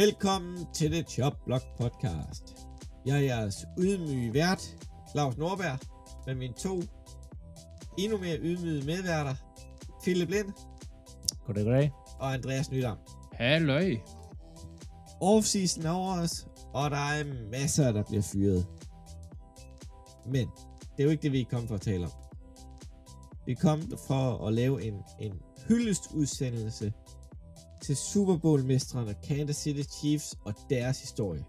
Velkommen til The Chop Block Podcast. Jeg er jeres ydmyge vært, Claus Norberg, med mine to endnu mere ydmyge medværter, Philip Lind Goddag, goddag. og Andreas Nydam. Halløj. Offseason er over os, og der er masser, der bliver fyret. Men det er jo ikke det, vi er kommet for at tale om. Vi er kommet for at lave en, en hyldestudsendelse til Super Bowl-mestrene Kansas City Chiefs og deres historie.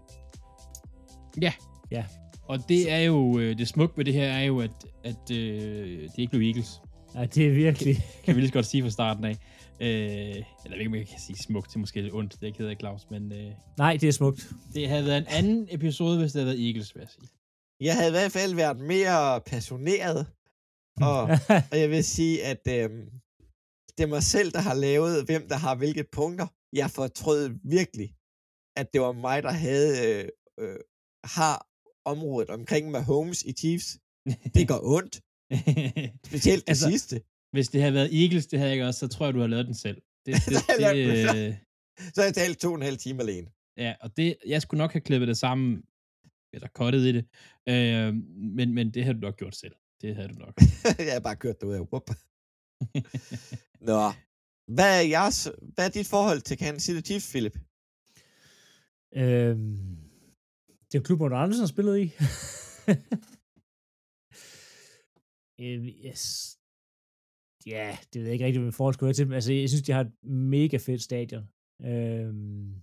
Og det er jo, øh, det smukke ved det her er jo, at, at øh, det ikke blev Eagles. Ja, det er virkelig... Kan vi lige så godt sige fra starten af. Øh, eller ikke, om jeg kan sige smukt, det er måske lidt ondt, det er jeg ked af, Claus, men øh, Nej, det er smukt. det havde været en anden episode, hvis det havde været Eagles, vil jeg sige. Jeg havde i hvert fald været mere passioneret, og, og jeg vil sige, at øhm, det er mig selv, der har lavet, hvem der har hvilke punkter. Jeg fortrød virkelig, at det var mig, der havde øh, øh, har området omkring Mahomes i Chiefs. Det går ondt, specielt det Altså, sidste. hvis det havde været Eagles, det havde jeg ikke også, så tror jeg, du har lavet den selv. Det, det, den øh, Så har jeg talt to og en halv time alene. Ja, og det, jeg skulle nok have klippet det sammen, eller kottet i det, øh, men, men det havde du nok gjort selv. Det havde du nok. jeg har bare kørt derud af. Nå, hvad er, jeres, hvad er dit forhold til Kansas City Chiefs, Philip? øhm, det er klubben, Andersen har spillet i. øhm, yes. Ja, det ved jeg ikke rigtig, hvad min forhold skulle være til dem. Altså, jeg synes, de har et mega fedt stadion. Øhm,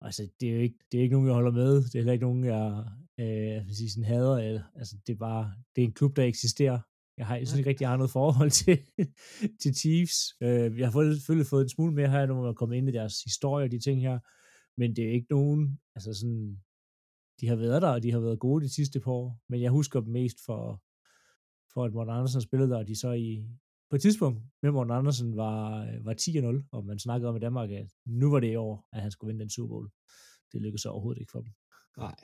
altså, det er jo ikke, det er ikke nogen, jeg holder med. Det er heller ikke nogen, jeg, øh, jeg vil sige, sådan hader. Eller, altså, det er bare, det er en klub, der eksisterer. Jeg har synes ikke rigtig, har noget forhold til, til Chiefs. Øh, jeg har selvfølgelig fået en smule mere her, når man kommer ind i deres historie og de ting her. Men det er ikke nogen, altså sådan, de har været der, og de har været gode de sidste par år. Men jeg husker dem mest for, for at Morten Andersen spillede der, og de så i, på et tidspunkt med Morten Andersen var, var 10-0, og man snakkede om i Danmark, at nu var det i år, at han skulle vinde den Super Bowl. Det lykkedes så overhovedet ikke for dem. Nej.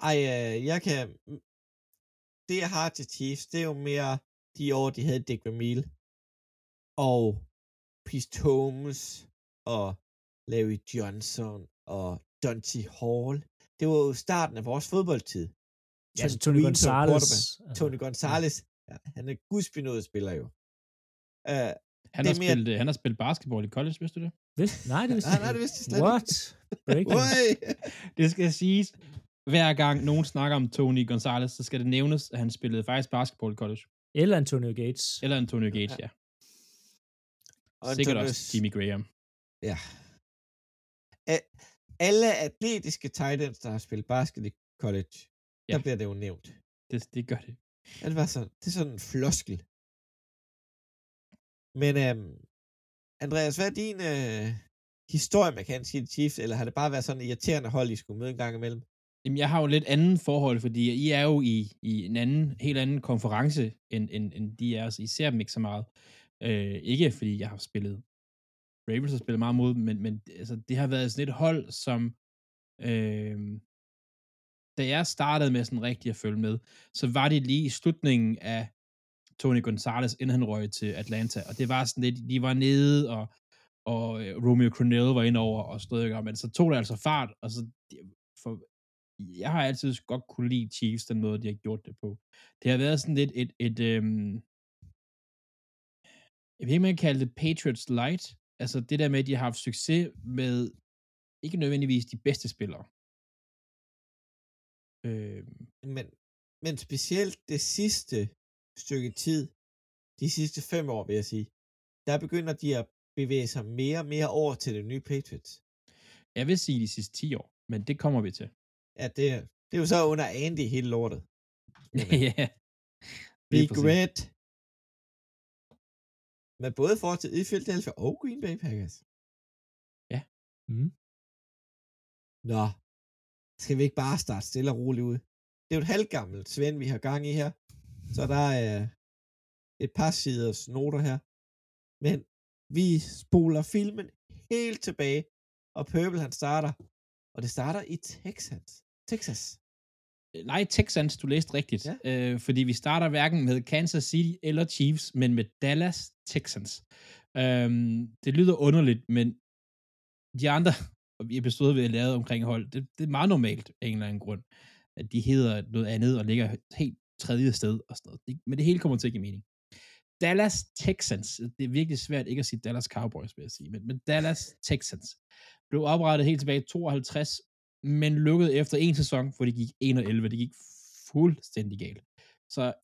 Ej, øh, jeg kan... Det, jeg har til Chiefs, det er jo mere de år, de havde Dick Vermeil og Peace Thomas og Larry Johnson og Dante Hall. Det var jo starten af vores fodboldtid. Ja, altså Tony Green Gonzalez. Tony Gonzalez, ja, han er gudsbenået spiller jo. Uh, Han, Det har er mere- spillet, han har spillet basketball i college, vidste du det? Vidste? Nej, det vidste nej, jeg nej, det ikke. vidste jeg slet ikke. What? Breaking. Ui! Det skal siges, hver gang nogen snakker om Tony Gonzalez, så skal det nævnes, at han spillede faktisk basketball i college. Eller Antonio Gates. Eller Antonio Gates, ja. Og Sikkert også Jimmy Graham. Ja. Alle atletiske tight ends, der har spillet basket i college, ja. Ja. der bliver det jo nævnt. Det, det gør det. Ja, det, var sådan, det er sådan en floskel. Men øhm, Andreas, hvad er din øh, historie med Kansas City Chiefs, eller har det bare været sådan en irriterende hold, I skulle møde en gang imellem? Jamen, jeg har jo lidt anden forhold, fordi I er jo i, i en anden, helt anden konference, end, end, end de er. Så I ser dem ikke så meget. Øh, ikke fordi jeg har spillet Ravens har spillet meget mod, dem, men, men altså, det har været sådan et hold, som øh, da jeg startede med sådan rigtig at følge med, så var det lige i slutningen af Tony Gonzalez, inden han røg til Atlanta, og det var sådan lidt, de var nede, og, og øh, Romeo Crennel var indover og stod men så tog det altså fart, og så for, jeg har altid godt kunne lide Chiefs, den måde, de har gjort det på. Det har været sådan lidt et, et, et øhm, jeg ved ikke, jeg kan kalde det Patriots Light, altså det der med, at de har haft succes med ikke nødvendigvis de bedste spillere. Øhm, Men, men specielt det sidste stykke tid, de sidste fem år, vil jeg sige, der begynder de at bevæge sig mere og mere over til det nye Patriots. jeg vil sige de sidste 10 år, men det kommer vi til. Ja, det, det er jo så under Andy hele lortet. ja. Big præcis. Red. Men både for til i Philadelphia og Green Bay Packers. Mm. Nå, skal vi ikke bare starte stille og roligt ud? Det er jo et halvgammelt Svend, vi har gang i her. Så der er et par siders noter her. Men vi spoler filmen helt tilbage, og Purple han starter. Og det starter i Texas. Texas. Nej, Texans, du læste rigtigt. Ja. Øh, fordi vi starter hverken med Kansas City eller Chiefs, men med Dallas Texans. Øhm, det lyder underligt, men de andre, episoder, vi har lavet omkring hold, det, det er meget normalt af en eller anden grund, at de hedder noget andet og ligger helt tredje sted og sådan noget. Men det hele kommer til at give mening. Dallas Texans, det er virkelig svært ikke at sige Dallas Cowboys, vil jeg sige, men, men Dallas Texans blev oprettet helt tilbage i 52, men lukkede efter en sæson, hvor de gik 1 og 11. Det gik fuldstændig galt. Så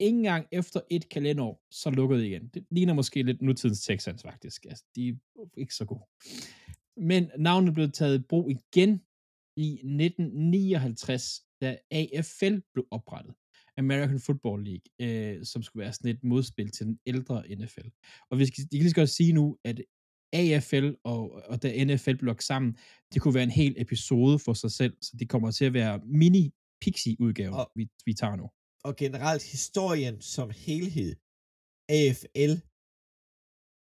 ikke engang efter et kalenderår, så lukkede det igen. Det ligner måske lidt nutidens Texans, faktisk. Altså, de er ikke så gode. Men navnet blev taget i brug igen i 1959, da AFL blev oprettet. American Football League, øh, som skulle være sådan et modspil til den ældre NFL. Og vi skal, jeg kan lige så godt sige nu, at AFL og, og da NFL blev lagt sammen, det kunne være en hel episode for sig selv, så det kommer til at være mini-pixie-udgaven, Og- vi, vi tager nu. Og generelt historien som helhed, AFL,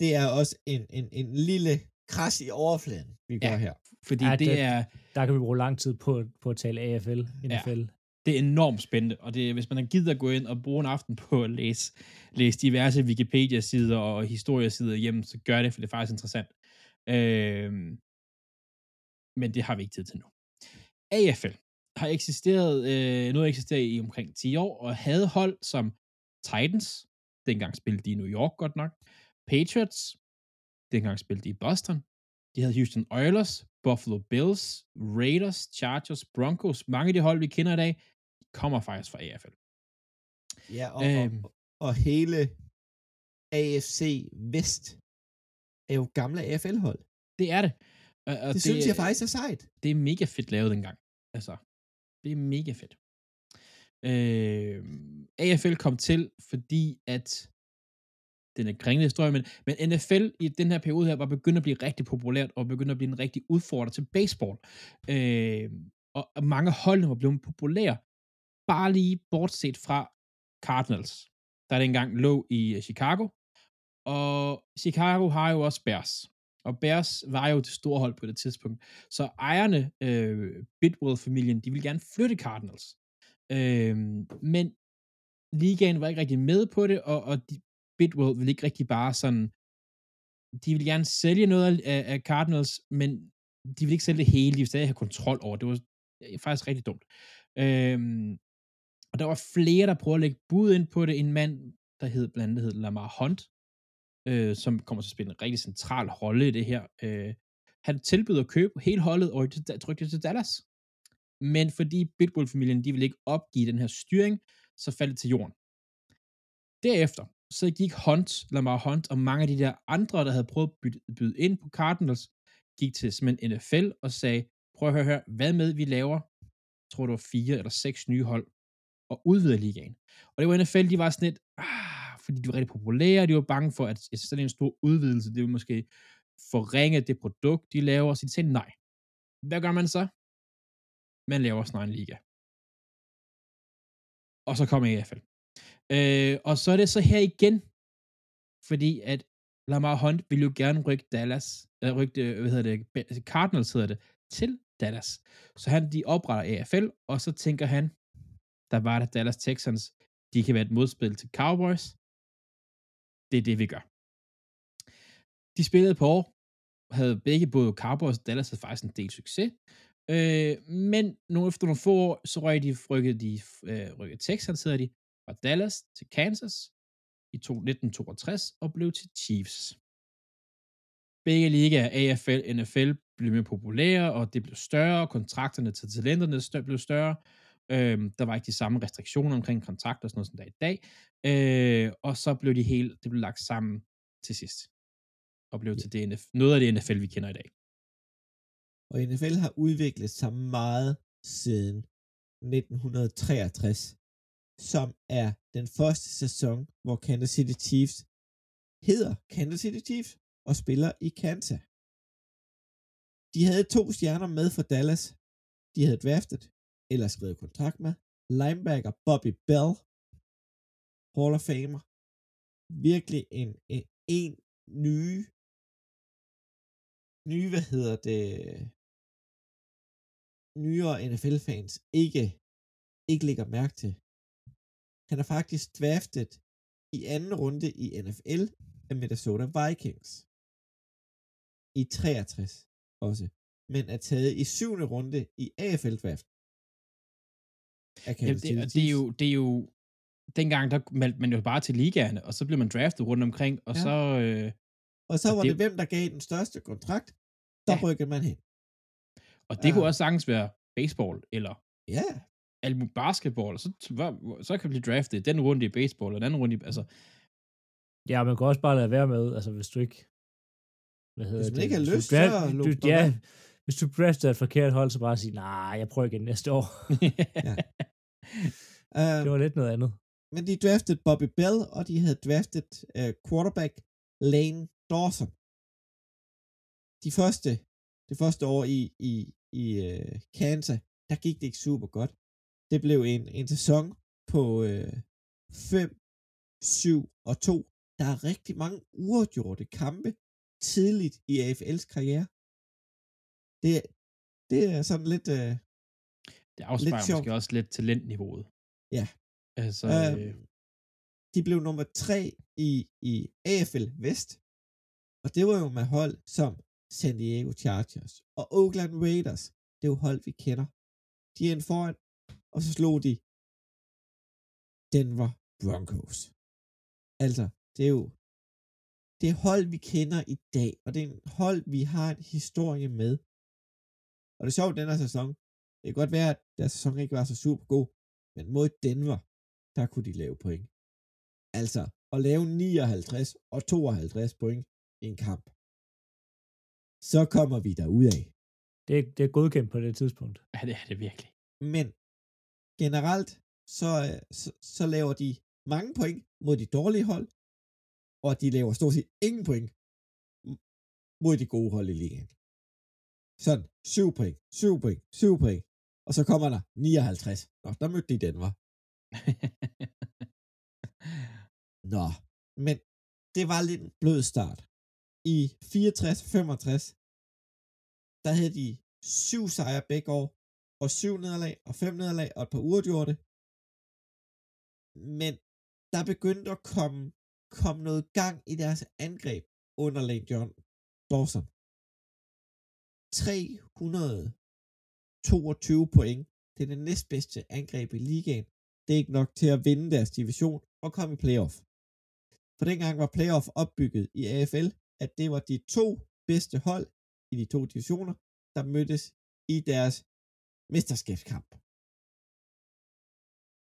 det er også en, en, en lille kras i overfladen, vi Ja. gør her. Fordi Ja, ja, det, det- er, Der kan vi bruge lang tid på, på at tale AFL, NFL det er enormt spændende, og det, hvis man har givet at gå ind og bruge en aften på at læse, læse diverse Wikipedia-sider og historiesider hjem, så gør det, for det er faktisk interessant. Øh, men det har vi ikke tid til nu. AFL har eksisteret, øh, nu har eksisteret i omkring 10 år, og havde hold som Titans, dengang spillede de i New York godt nok, Patriots, dengang spillede de i Boston, de havde Houston Oilers, Buffalo Bills, Raiders, Chargers, Broncos, mange af de hold, vi kender i dag, kommer faktisk fra AFL. Ja, og, Øhm. og, og hele AFC Vest er jo gamle AFL-hold. Det er det. Og, og Det, det synes jeg faktisk er sejt. det er mega fedt lavet dengang. Altså, det er mega fedt. Øh, AFL kom til, fordi at den er kringlet historie, men, men NFL i den her periode her var begyndt at blive rigtig populært, og begyndt at blive en rigtig udfordrer til baseball. Øh, og, mange holdene var blevet populære, bare lige bortset fra Cardinals, der dengang lå i øh, Chicago, og Chicago har jo også Bears, og Bears var jo det store hold på det tidspunkt. Så ejerne, øh, Bidwell-familien, de ville gerne flytte Cardinals. Øh, men ligaen var ikke rigtig med på det, og, og de, Bidwell ville ikke rigtig bare sådan, de ville gerne sælge noget af, af Cardinals, men de ville ikke sælge det hele, de ville stadig have kontrol over det. Det var faktisk rigtig dumt. Øh, og der var flere, der prøvede at lægge bud ind på det. En mand, der hed blandt andet hed Lamar Hunt, øh, som kommer til at spille en rigtig central rolle i det her. Øh, han tilbød at købe hele holdet og trykke det til Dallas. Men fordi Bitbull-familien, de ville ikke opgive den her styring, så faldt det til jorden. Derefter, så gik Hunt, Lamar Hunt og mange af de der andre, der havde prøvet at byde, byde ind på Cardinals, gik til simpelthen NFL og sagde, prøv at høre hvad med vi laver, tror du, fire eller seks nye hold, og udvider ligaen. Og det var NFL, de var sådan lidt, ah, fordi de var rigtig populære, de var bange for, at sådan en stor udvidelse, det ville måske forringe det produkt, de laver, så de sagde nej. Hvad gør man så? Man laver sådan en liga. Og så kommer AFL. Øh, og så er det så her igen, fordi at Lamar Hunt vil jo gerne rykke Dallas, øh, rykke, øh, hvad hedder det, Cardinals hedder det, til Dallas. Så han, de opretter AFL, og så tænker han, der var det Dallas Texans, de kan være et modspil til Cowboys. Det er det, vi gør. De spillede på år, havde begge både Cowboys og Dallas havde faktisk en del succes. Øh, men nu efter nogle få år, så røg de, rykkede de, øh, rykkede Texans, hedder de, fra Dallas til Kansas i 1962 og blev til Chiefs. Begge ligaer, AFL og NFL, blev mere populære, og det blev større, kontrakterne til talenterne blev større, Øhm, der var ikke de samme restriktioner omkring kontrakter og sådan noget, som der er i dag. Øh, og så blev de helt, det blev lagt sammen til sidst. Og blev til det, NF, noget af det NFL, vi kender i dag. Og NFL har udviklet sig meget siden 1963, som er den første sæson, hvor Kansas City Chiefs hedder Kansas City Chiefs og spiller i Kansas. De havde to stjerner med for Dallas. De havde draftet eller skrevet kontrakt med. Linebacker Bobby Bell, Hall of Famer. Virkelig en, en, en nye, nye, hvad hedder det, nyere NFL-fans ikke, ikke lægger mærke til. Han er faktisk draftet i anden runde i NFL af Minnesota Vikings. I 63 også. men er taget i syvende runde i AFL-draft. Jamen, det, og det, er jo, det er jo, dengang der meldte man jo bare til ligaerne, og så blev man draftet rundt omkring, og ja. så... Øh, og så var det, det hvem, der gav den største kontrakt, der ja. rykkede man hen. Og det ja. kunne også sagtens være baseball, eller ja. alt basketball, og så, så kan blive draftet den runde i baseball, og den anden runde i... Altså, ja, man kan også bare lade være med, altså hvis du ikke... Hvad hedder hvis man det? ikke har lyst, draft, så du, ja, hvis du drafter et forkert hold, så bare sige, nej, jeg prøver igen næste år. ja. um, det var lidt noget andet. Men de draftede Bobby Bell, og de havde draftet uh, quarterback Lane Dawson. De første, det første år i, i, i uh, Kansas, der gik det ikke super godt. Det blev en, en sæson på 5, uh, 7 og 2. Der er rigtig mange uafgjorte kampe tidligt i AFL's karriere. Det, det er sådan lidt... Uh, det afspejler lidt måske også lidt talentniveauet. Ja. Altså, øh, de blev nummer tre i, i AFL Vest, og det var jo med hold som San Diego Chargers og Oakland Raiders. Det er jo hold, vi kender. De er en foran, og så slog de Denver Broncos. Altså, det er jo det er hold, vi kender i dag, og det er en hold, vi har en historie med. Og det er sjovt, den her sæson, det kan godt være, at deres sæson ikke var så super god, men mod Denver, der kunne de lave point. Altså, at lave 59 og 52 point i en kamp. Så kommer vi der ud af. Det, det er godkendt på det tidspunkt. Ja, det er det virkelig. Men generelt, så, så, så laver de mange point mod de dårlige hold, og de laver stort set ingen point mod de gode hold i ligaen. Sådan, 7 point, 7 point, 7 point, og så kommer der 59. Nå, der mødte de Denver. Nå, men det var lidt en blød start. I 64-65, der havde de syv sejre begge år, og syv nederlag, og fem nederlag, og et par uafgjorte. Men der begyndte at komme, komme noget gang i deres angreb under Lane John Dawson. 322 point. Det er det næstbedste angreb i ligaen. Det er ikke nok til at vinde deres division og komme i playoff. For dengang var playoff opbygget i AFL, at det var de to bedste hold i de to divisioner, der mødtes i deres mesterskabskamp.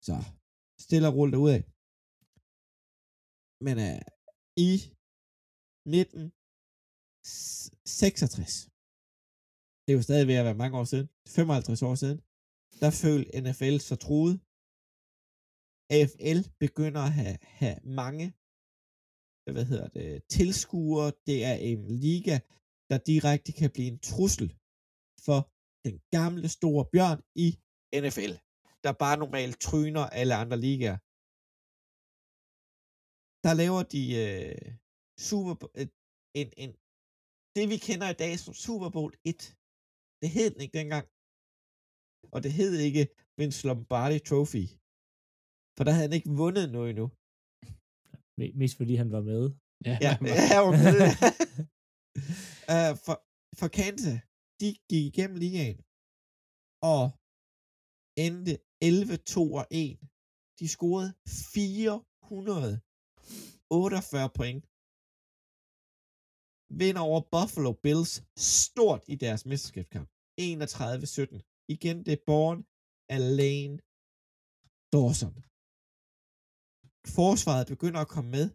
Så, stille og roligt af. Men uh, i 1966, det er jo stadig ved at være mange år siden, 55 år siden, der følte NFL så truet. AFL begynder at have, have mange hvad hedder det, tilskuere. Det er en liga, der direkte kan blive en trussel for den gamle store bjørn i NFL, der bare normalt tryner alle andre ligaer. Der laver de øh, Super øh, en, en, det vi kender i dag som Super Bowl 1. Det hed den ikke dengang. Og det hed ikke Vince Lombardi Trophy. For der havde han ikke vundet noget endnu. Mest fordi han var med. Ja, ja, ja var med. uh, for, for Kansas, de gik igennem ligaen, og endte 11-2 og 1. De scorede 448 point. Vinder over Buffalo Bills stort i deres mesterskabskamp. 31-17. Igen, det er born Alain Dawson forsvaret begynder at komme med,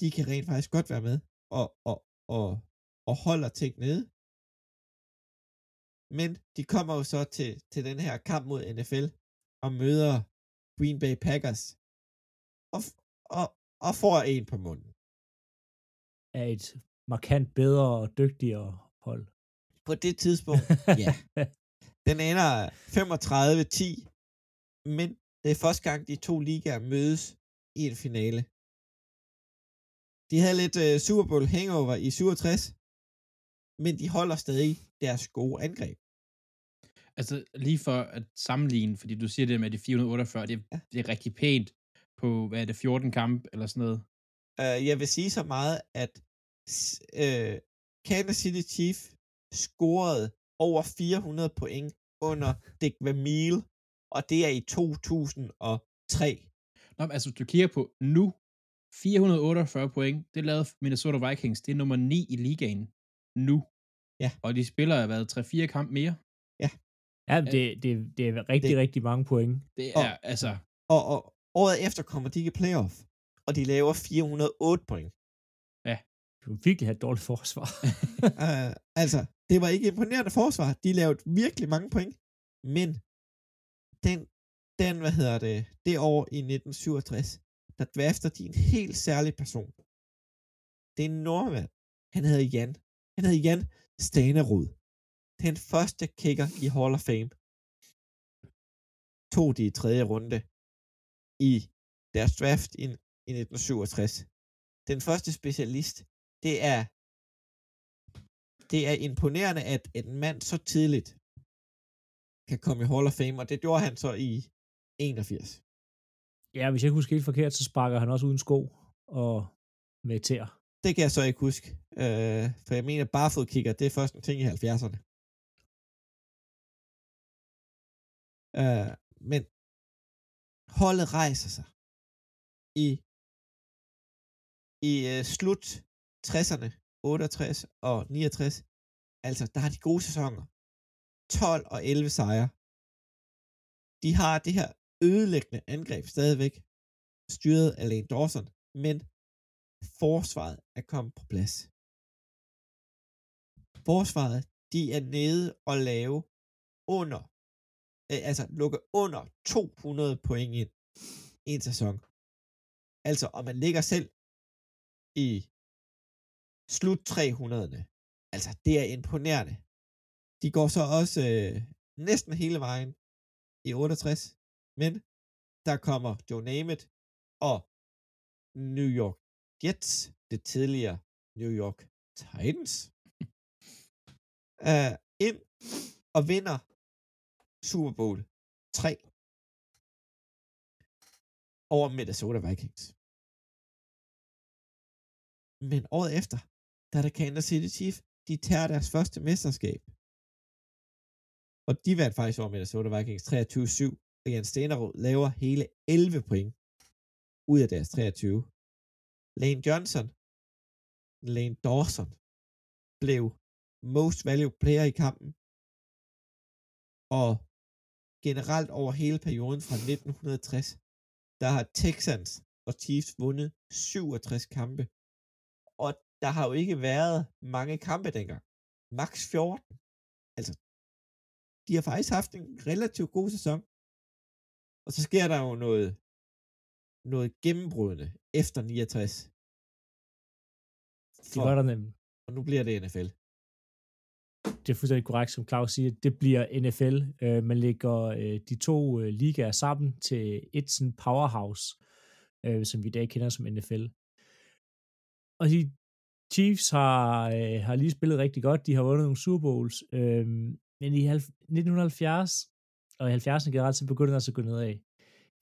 de kan rent faktisk godt være med og, og, og, og holder ting nede. Men de kommer jo så til, til den her kamp mod NFL og møder Green Bay Packers og, og, og får en på munden. Er et markant bedre og dygtigere hold. På det tidspunkt, ja. Den ender 35-10, men det er første gang, de to ligaer mødes i en finale. De havde lidt uh, Super Bowl hangover i 67, men de holder stadig deres gode angreb. Altså lige for at sammenligne, fordi du siger det med de 448, det, ja. det er rigtig pænt på, hvad er det, 14 kamp eller sådan noget? Uh, jeg vil sige så meget, at uh, Kansas City Chief scorede over 400 point under Dick Vermeil, og det er i 2003. Nå, men altså, du kigger på nu, 448 point, det lavede Minnesota Vikings, det er nummer 9 i ligaen nu. Ja. Og de spiller har været 3-4 kamp mere. Ja, det, det, det er rigtig, Det- rigtig mange point. Det Og- er, altså, Og, og året efter kommer de ikke i playoff, og de laver 408 point. Du virkelig have et dårligt forsvar. uh, altså, det var ikke imponerende forsvar. De lavede virkelig mange point. Men den, den hvad hedder det, det år i 1967, der drafter de en helt særlig person. Det er en nordmand. Han hedder Jan. Han hedder Jan Stanerud. Den første kicker i Hall of Fame. Tog de i tredje runde i deres draft i, i 1967. Den første specialist, det er det er imponerende, at en mand så tidligt kan komme i Hall of Fame, og det gjorde han så i 81. ja, hvis jeg ikke husker helt forkert, så sparker han også uden sko og med tæer. Det kan jeg så ikke huske, øh, for jeg mener, barefoot kicker, det er først en ting i 70'erne. Øh, men holdet rejser sig i i øh, slut 60'erne, 68 og 69. Altså, der har de gode sæsoner. 12 og 11 sejre. De har det her ødelæggende angreb stadigvæk, styret af Lane Dawson, men forsvaret er kommet på plads. Forsvaret, de er nede og lave under, øh, altså lukke under 200 point ind i en sæson. Altså, og man ligger selv i slut 300'erne. Altså, det er imponerende. De går så også øh, næsten hele vejen i 68, men der kommer Joe Namath og New York Jets, det tidligere New York Titans, øh, ind og vinder Super Bowl 3 over Minnesota Vikings. Men året efter, der er Kansas City Chiefs, de tager deres første mesterskab. Og de vandt faktisk over Minnesota Vikings 23-7, og Jan Stenerud laver hele 11 point ud af deres 23. Lane Johnson, Lane Dawson, blev most valuable player i kampen, og generelt over hele perioden fra 1960, der har Texans og Chiefs vundet 67 kampe, og der har jo ikke været mange kampe dengang. Max 14. Altså, de har faktisk haft en relativt god sæson. Og så sker der jo noget, noget gennembrudende efter 69. Det var der nemlig. Og nu bliver det NFL. Det er fuldstændig korrekt, som Claus siger. Det bliver NFL. Øh, man lægger øh, de to øh, ligaer sammen til et sådan powerhouse, øh, som vi i dag kender som NFL. Og de Chiefs har, øh, har lige spillet rigtig godt. De har vundet nogle Super Bowls. Øh, men i 1970 og i 70'erne generelt, så begynder det altså at gå nedad.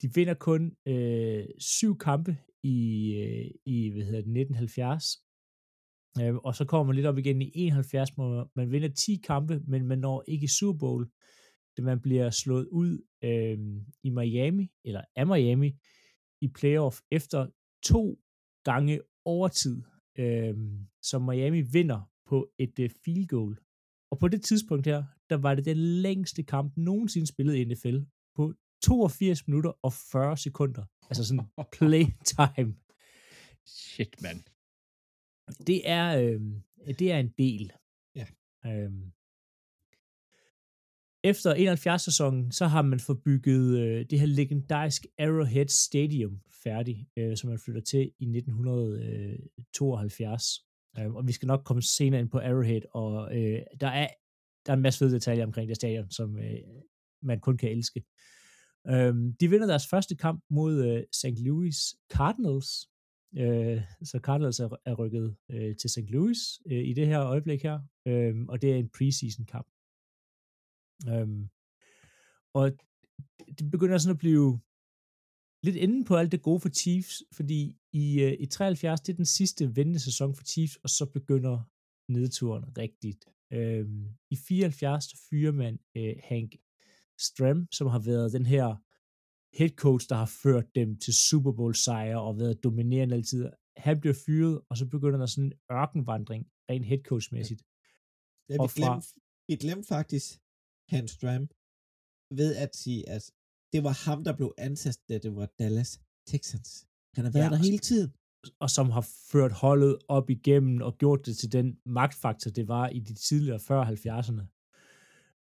De vinder kun øh, syv kampe i, øh, i hvad hedder det, 1970, Øh, og så kommer man lidt op igen i 71, hvor man vinder 10 kampe, men man når ikke i Super Bowl, da man bliver slået ud øh, i Miami, eller af Miami, i playoff efter to gange overtid, øh, som Miami vinder på et øh, field goal. Og på det tidspunkt her, der var det den længste kamp nogensinde spillet i NFL på 82 minutter og 40 sekunder. Altså sådan playtime. Shit, mand. Det er, øh, det er en del. Ja. Øhm. Efter 71-sæsonen, så har man forbygget øh, det her legendariske Arrowhead Stadium færdig, øh, som man flytter til i 1972. Øh, og vi skal nok komme senere ind på Arrowhead, og øh, der, er, der er en masse fede detaljer omkring det stadion, som øh, man kun kan elske. Øh, de vinder deres første kamp mod øh, St. Louis Cardinals, Øh, så Cardinals er, er rykket øh, til St. Louis øh, i det her øjeblik her, øh, og det er en preseason kamp. Øh, og det begynder sådan at blive lidt inde på alt det gode for Chiefs, fordi i, øh, i 73, det er den sidste vendende sæson for Chiefs, og så begynder nedturen rigtigt Øhm, I 74 der fyrer man øh, Hank Stram, som har været den her head coach, der har ført dem til Super Bowl sejre og været dominerende altid. Han bliver fyret, og så begynder der sådan en ørkenvandring, rent head coach-mæssigt. Ja, vi, fra- glemte, vi glemte faktisk Hans Stram ved at sige, at det var ham, der blev ansat, da det var Dallas Texans. Han har været Ja, der hele tiden. og som har ført holdet op igennem og gjort det til den magtfaktor, det var i de tidligere 40-70'erne.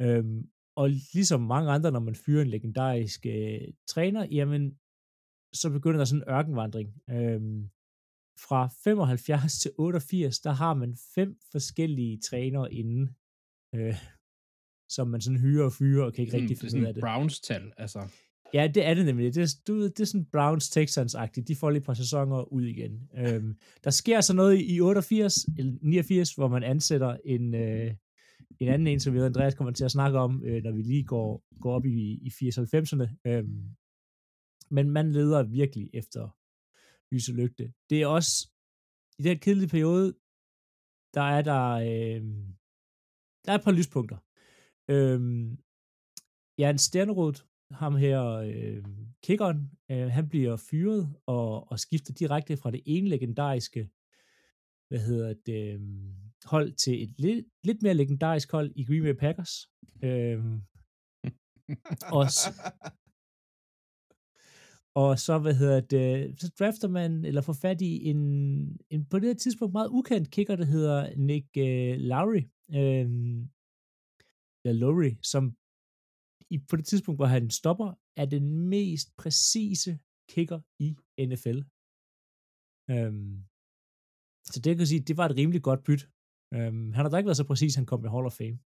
Øhm, og ligesom mange andre, når man fyrer en legendarisk øh, træner, jamen, så begynder der sådan en ørkenvandring. Øhm, fra 75 til 88, der har man fem forskellige trænere inden, øh, som man sådan hyrer og fyrer, og kan ikke Sådan, rigtig finde ud af det. Browns-tal, altså. Ja, det er det nemlig. Det er, du ved, det er sådan Browns Texans-agtigt. De får lige et par sæsoner ud igen. Øhm, der sker så noget i 88, eller 89, hvor man ansætter en, øh, en anden en, som vi Andreas kommer til at snakke om, øh, når vi lige går, går op i, i 80-90'erne. Øhm, men man leder virkelig efter lys og lygte. Det er også, i den kedelige periode, der er der, øh, der er et par lyspunkter. Øhm, Jan Stjernerud, ham her, øh, kickeren, øh, han bliver fyret og, og skifter direkte fra det ene legendariske hvad hedder det, øh, hold til et lidt, lidt mere legendarisk hold i Green Bay Packers. Øh, og, og så, hvad hedder det, så drafter man, eller får fat i en, en på det her tidspunkt meget ukendt kicker, der hedder Nick øh, Lowry, øh, LaLaurie, som i, på det tidspunkt, hvor han stopper, er den mest præcise kicker i NFL. Øhm, så det kan jeg sige, det var et rimelig godt byt. Øhm, han har da ikke været så præcis, han kom i Hall of Fame.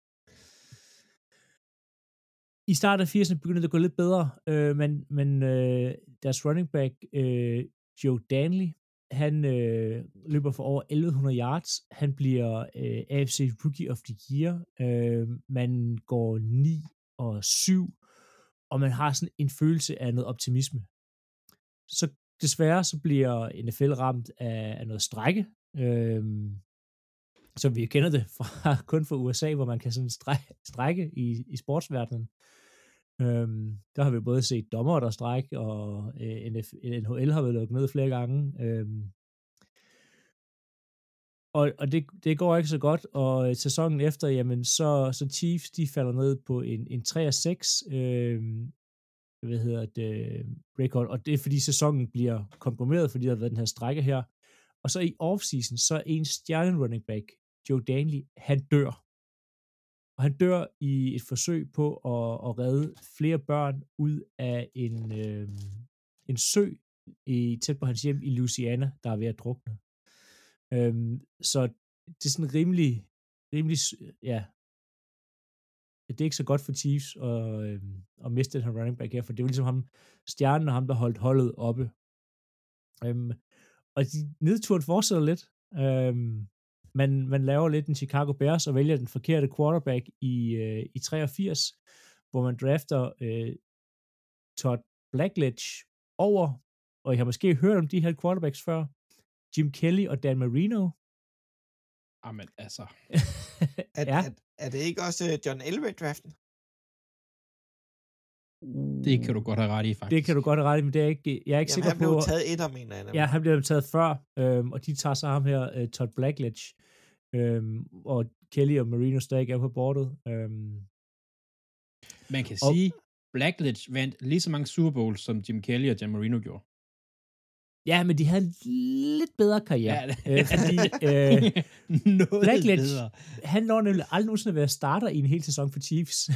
I starten af 80'erne begyndte det at gå lidt bedre, øh, men, men øh, deres running back, øh, Joe Danley, han øh, løber for over 1100 yards. Han bliver øh, AFC Rookie of the Year. Øh, man går 9 og 7, og man har sådan en følelse af noget optimisme. Så desværre så bliver NFL ramt af, af noget strække, øh, som vi kender det fra, kun fra USA, hvor man kan sådan strække, strække i, i sportsverdenen. Øhm, der har vi både set dommer, der stræk, og øh, NF, NHL har været lukket ned flere gange. Øhm, og og det, det går ikke så godt, og øh, sæsonen efter, jamen, så, så Chiefs, de falder ned på en, en 3-6, øhm, hvad hedder det, record, og det er fordi sæsonen bliver komprimeret, fordi der har været den her strække her. Og så i offseason, så er en stjerne running back, Joe Danley, han dør. Og han dør i et forsøg på at, at redde flere børn ud af en, øh, en sø i, tæt på hans hjem i Louisiana, der er ved at drukne. Øhm, så det er sådan rimelig, rimelig, ja, det er ikke så godt for Chiefs at, øh, at miste den her running back her, for det var ligesom ham, stjernen og ham, der holdt holdet oppe. Øhm, og de nedturen fortsætter lidt. Øhm, man, man laver lidt en Chicago Bears og vælger den forkerte quarterback i, øh, i 83, hvor man drafter øh, Todd Blackledge over, og I har måske hørt om de her quarterbacks før, Jim Kelly og Dan Marino. Jamen, altså. Er, ja. er, er det ikke også øh, John Elway-draften? Det kan du godt have ret i, faktisk. Det kan du godt have ret i, men det er ikke, jeg er ikke Jamen, sikker han på... blev taget etter, mener jeg. nemlig. Ja, han blev taget før, øhm, og de tager så ham her, uh, Todd Blackledge, øhm, og Kelly og Marino stadig er på bordet. Øhm, Man kan Og- sige, Blackledge vandt lige så mange Super Bowls, som Jim Kelly og Jan Marino gjorde. ja, men de havde lidt bedre karriere. Ja, øh, fordi øh, Noget Blackledge, bedre. han når nemlig aldrig nogensinde at være starter i en hel sæson for Chiefs.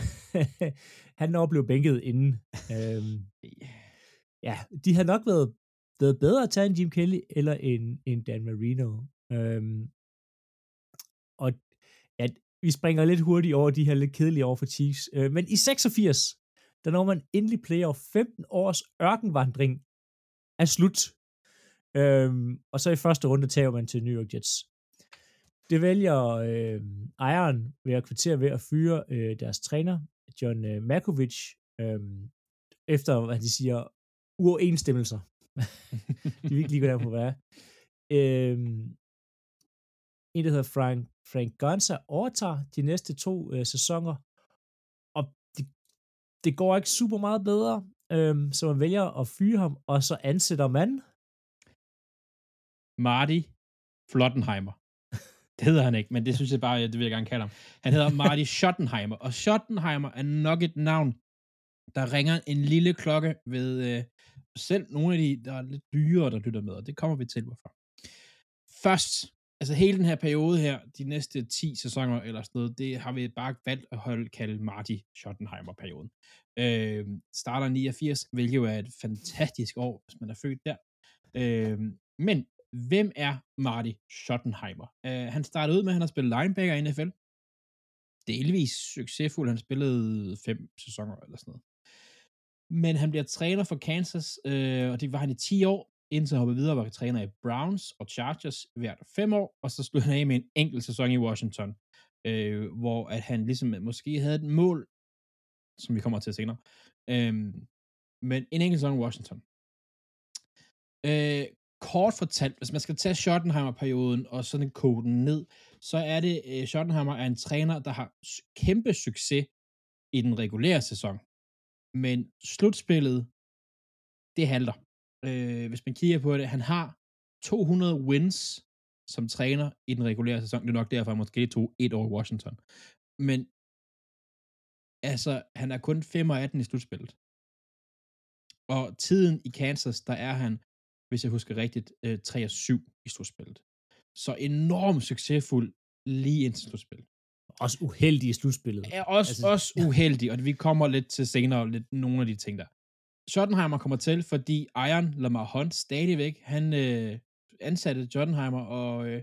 han når at blive bænket inden. Øhm, ja, de har nok været, været bedre at tage en Jim Kelly eller en, en Dan Marino. Øhm, og ja, vi springer lidt hurtigt over de her lidt kedelige år for Chiefs. Øh, men i 86, der når man endelig playoff 15 års ørkenvandring er slut. Øhm, og så i første runde tager man til New York Jets. Det vælger øh, ejeren ved at kvittere ved at fyre øh, deres træner, John øh, Malkovich, øh, efter, hvad de siger, uoverensstemmelser. de vil ikke lige gå der på, hvad er. Øh, en, der hedder Frank, Frank Gonza, overtager de næste to øh, sæsoner, og det, det går ikke super meget bedre, øh, så man vælger at fyre ham, og så ansætter man Marty Flottenheimer. Det hedder han ikke, men det synes jeg bare, det vil jeg gerne kalde ham. Han hedder Marty Schottenheimer, og Schottenheimer er nok et navn, der ringer en lille klokke ved øh, selv nogle af de, der er lidt dyre, der lytter med, og det kommer vi til, hvorfor. Først, altså hele den her periode her, de næste 10 sæsoner eller sådan noget, det har vi bare valgt at holde kalde Marty Schottenheimer-perioden. Øh, starter 89, hvilket jo er et fantastisk år, hvis man er født der. Øh, men hvem er Marty Schottenheimer? Øh, han startede ud med, at han har spillet linebacker i NFL. Delvis succesfuld. Han spillede fem sæsoner eller sådan noget. Men han bliver træner for Kansas, øh, og det var han i 10 år, indtil han hoppede videre og var træner i Browns og Chargers hvert fem år, og så sluttede han af med en enkelt sæson i Washington, øh, hvor at han ligesom måske havde et mål, som vi kommer til senere, øh, men en enkelt sæson i Washington. Øh, kort fortalt, hvis man skal tage Schottenheimer-perioden og sådan kode den ned, så er det, øh, Schottenheimer er en træner, der har kæmpe succes i den regulære sæson. Men slutspillet, det halter. Uh, hvis man kigger på det, han har 200 wins som træner i den regulære sæson. Det er nok derfor, han måske tog et år i Washington. Men altså, han er kun 5 og 18 i slutspillet. Og tiden i Kansas, der er han hvis jeg husker rigtigt, øh, 3 og 7 i slutspillet. Så enormt succesfuld lige indtil slutspillet. Også uheldig i slutspillet. Er også, altså, også uheldig, og vi kommer lidt til senere, lidt nogle af de ting der. Schottenheimer kommer til, fordi Iron Lamar Hunt stadigvæk, han øh, ansatte Schottenheimer, og, øh,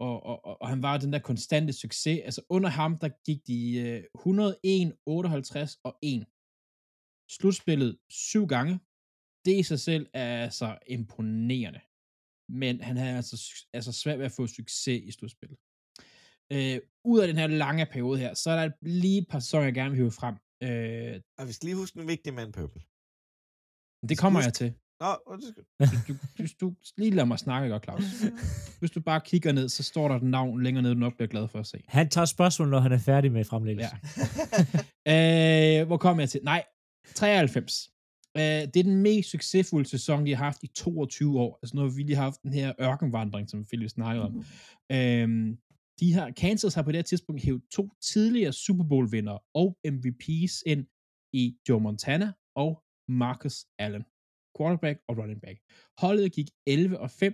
og, og, og, og han var den der konstante succes. Altså under ham, der gik de øh, 101, 58 og 1. Slutspillet syv gange, det i sig selv er altså imponerende. Men han havde altså, altså svært ved at få succes i slutspillet. Øh, ud af den her lange periode her, så er der lige et par sæsoner, jeg gerne vil hive frem. Øh, og vi skal lige huske en vigtig mand, Pøbel. Det kommer jeg til. Nå, undskyld. Du, du, du, lige lad mig snakke, godt, Claus. Hvis du bare kigger ned, så står der et navn længere ned, du nok bliver glad for at se. Han tager spørgsmål, når han er færdig med fremlæggelsen. Ja. øh, hvor kommer jeg til? Nej, 93. Uh, det er den mest succesfulde sæson, de har haft i 22 år. Altså nu har vi lige haft den her ørkenvandring, som Philip snakkede om. Mm. Uh, de har, Kansas har på det her tidspunkt hævet to tidligere Super Bowl vinder og MVP's ind i Joe Montana og Marcus Allen. Quarterback og running back. Holdet gik 11 og 5,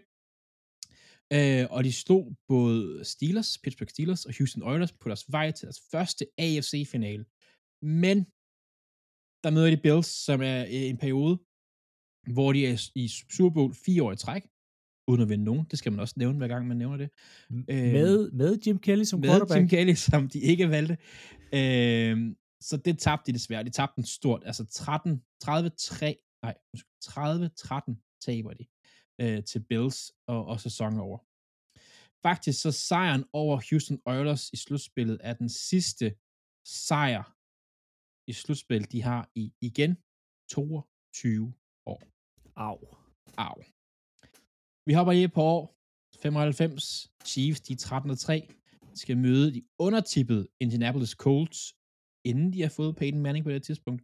uh, og de stod både Steelers, Pittsburgh Steelers og Houston Oilers på deres vej til deres første AFC-finale. Men der møder de Bills, som er en periode, hvor de er i Super Bowl fire år i træk, uden at vinde nogen. Det skal man også nævne, hver gang man nævner det. Med, øh, med Jim Kelly som med quarterback? Jim Kelly, som de ikke valgte. Øh, så det tabte de desværre. De tabte den stort. Altså 13, 30-3, nej, 30-13 taber de øh, til Bills og, og sæsonen over. Faktisk så sejren over Houston Oilers i slutspillet er den sidste sejr i slutspil, de har i igen 22 år. Au. Au. Vi hopper lige på år 95. Chiefs, de er 13 og 3, skal møde de undertippede Indianapolis Colts, inden de har fået Peyton Manning på det tidspunkt.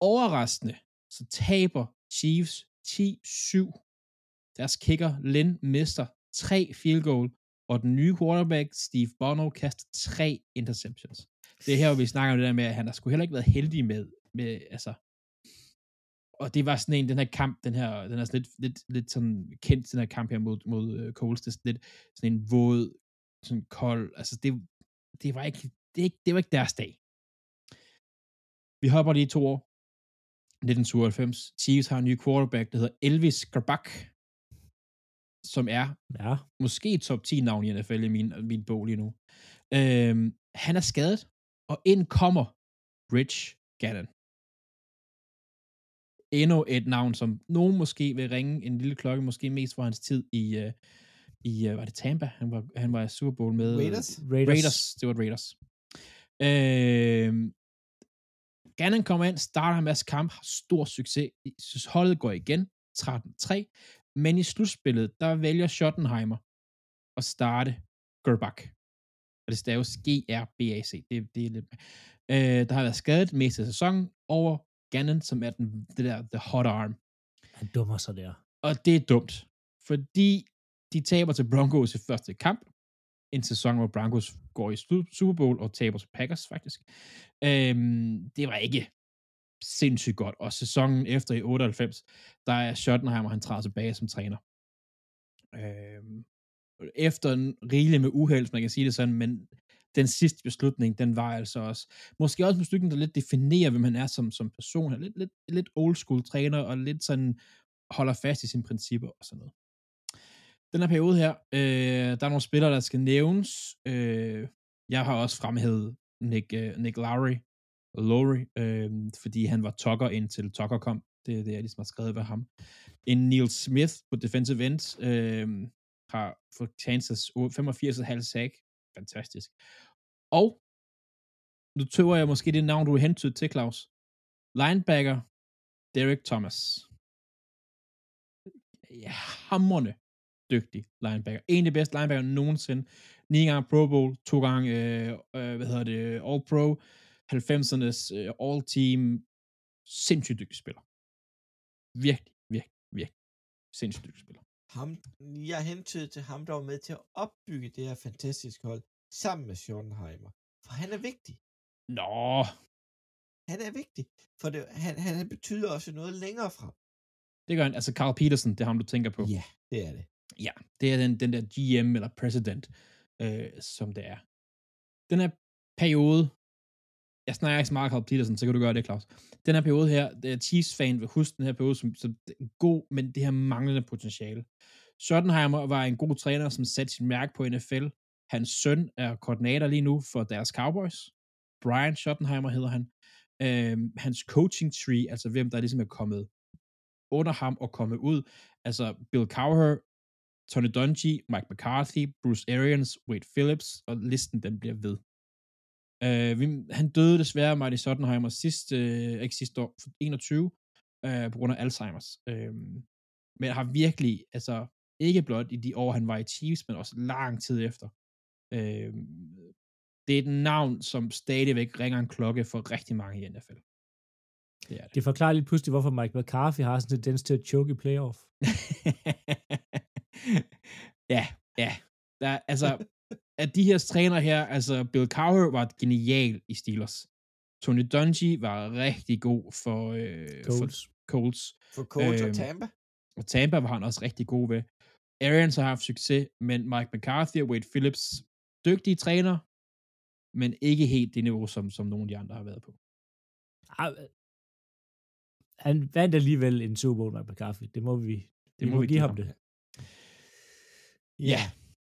Overraskende, så taber Chiefs 10-7. Deres kicker, Lynn, mister tre field goal, og den nye quarterback, Steve Bono, kaster tre interceptions det er her, hvor vi snakker om det der med, at han har sgu heller ikke været heldig med, med altså, og det var sådan en, den her kamp, den her, den er sådan lidt, lidt, lidt sådan kendt, den her kamp her mod, mod øh, uh, Coles, det er sådan lidt sådan en våd, sådan kold, altså det, det var ikke, det, det var ikke deres dag. Vi hopper lige to år. 1992. Chiefs har en ny quarterback, der hedder Elvis Grabak, som er ja. måske top 10 navn i NFL i min, min bog lige nu. Øhm, han er skadet, og ind kommer Rich Gannon. Endnu et navn, som nogen måske vil ringe en lille klokke, måske mest for hans tid i, uh, i uh, var det Tampa? Han var, han var i Super Bowl med... Raiders? Raiders. Raiders. Det var Raiders. Øh, Gannon kommer ind, starter en masse kamp, har stor succes. Holdet går igen, 13-3. Men i slutspillet, der vælger Schottenheimer at starte Gerbach. Og det staves G-R-B-A-C. Det, det er lidt... Øh, der har været skadet mest af sæsonen over Gannon, som er den, det der The Hot Arm. Han dummer sig der. Og det er dumt, fordi de taber til Broncos i første kamp. En sæson, hvor Broncos går i Super Bowl og taber til Packers, faktisk. Øhm, det var ikke sindssygt godt. Og sæsonen efter i 98, der er Schottenheimer, han træder tilbage som træner. Øhm, efter en rigelig med uheld, man kan sige det sådan, men den sidste beslutning, den var altså også, måske også en beslutning, der lidt definerer, hvem han er som, som person, Han er lidt, lidt, lidt old school træner, og lidt sådan holder fast i sine principper og sådan noget. Den her periode her, øh, der er nogle spillere, der skal nævnes. Øh, jeg har også fremhævet Nick, øh, Nick Lowry, Lowry øh, fordi han var tokker indtil tokker kom. Det er det, jeg ligesom har skrevet ved ham. En Neil Smith på defensive end øh, har fået chances 85,5 sack. Fantastisk. Og nu tøver jeg måske det navn, du er til, Claus. Linebacker Derek Thomas. Ja, hammerne dygtig linebacker. En af de bedste linebacker nogensinde. Ni gange Pro Bowl, to gange, øh, øh, hvad hedder det, All Pro, 90'ernes øh, All Team. Sindssygt dygtig spiller. Virkelig, virkelig, virkelig. Sindssygt dygtig spiller. Ham, jeg hentede til ham, der var med til at opbygge det her fantastiske hold, sammen med Schottenheimer. For han er vigtig. Nå. Han er vigtig. For det, han, han, han betyder også noget længere frem. Det gør han. Altså Carl Peterson, det er ham, du tænker på. Ja, det er det. Ja, det er den, den der GM eller president, øh, som det er. Den her periode, jeg snakker ikke så meget om Peterson, så kan du gøre det, Claus. Den her periode her, Chiefs-fan vil huske den her periode som, som god, men det her manglende potentiale. Schottenheimer var en god træner, som satte sin mærke på NFL. Hans søn er koordinator lige nu for deres Cowboys. Brian Schottenheimer hedder han. Øh, hans coaching tree, altså hvem der ligesom er kommet under ham og kommet ud, altså Bill Cowher, Tony Dungy, Mike McCarthy, Bruce Arians, Wade Phillips, og listen den bliver ved. Uh, vi, han døde desværre, Marty Schottenheimer, sidste, uh, ikke sidste år, 21, uh, på grund af Alzheimer's. Uh, men har virkelig, altså ikke blot i de år, han var i Chiefs, men også lang tid efter. Uh, det er et navn, som stadigvæk ringer en klokke for rigtig mange i NFL. Det, er det. det forklarer lidt pludselig, hvorfor Mike McCarthy har sådan en tendens til at choke i playoff. ja, ja. Der, altså, at de her træner her, altså Bill Cowher var genial i Steelers. Tony Dungy var rigtig god for, øh, Colts. for Colts. For Colts øhm, og Tampa. Og Tampa var han også rigtig god ved. Arians har haft succes, men Mike McCarthy og Wade Phillips, dygtige træner, men ikke helt det niveau, som, som nogle af de andre har været på. Ah, han vandt alligevel en Super Bowl med McCarthy. Det må vi, det, det må vi give ham det. Ja.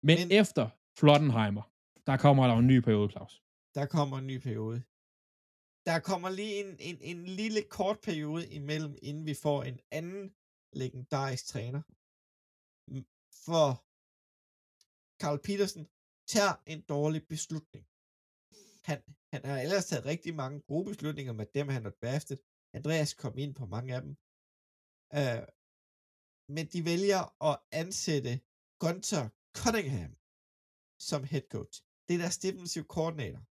Men, men efter Flottenheimer, der kommer der en ny periode, Claus. Der kommer en ny periode. Der kommer lige en, en, en lille kort periode imellem, inden vi får en anden legendarisk træner. For Carl Petersen tager en dårlig beslutning. Han, han har ellers taget rigtig mange gode beslutninger med dem, han har draftet. Andreas kom ind på mange af dem. Uh, men de vælger at ansætte Gunter Cunningham som head coach. Det er deres defensive koordinator.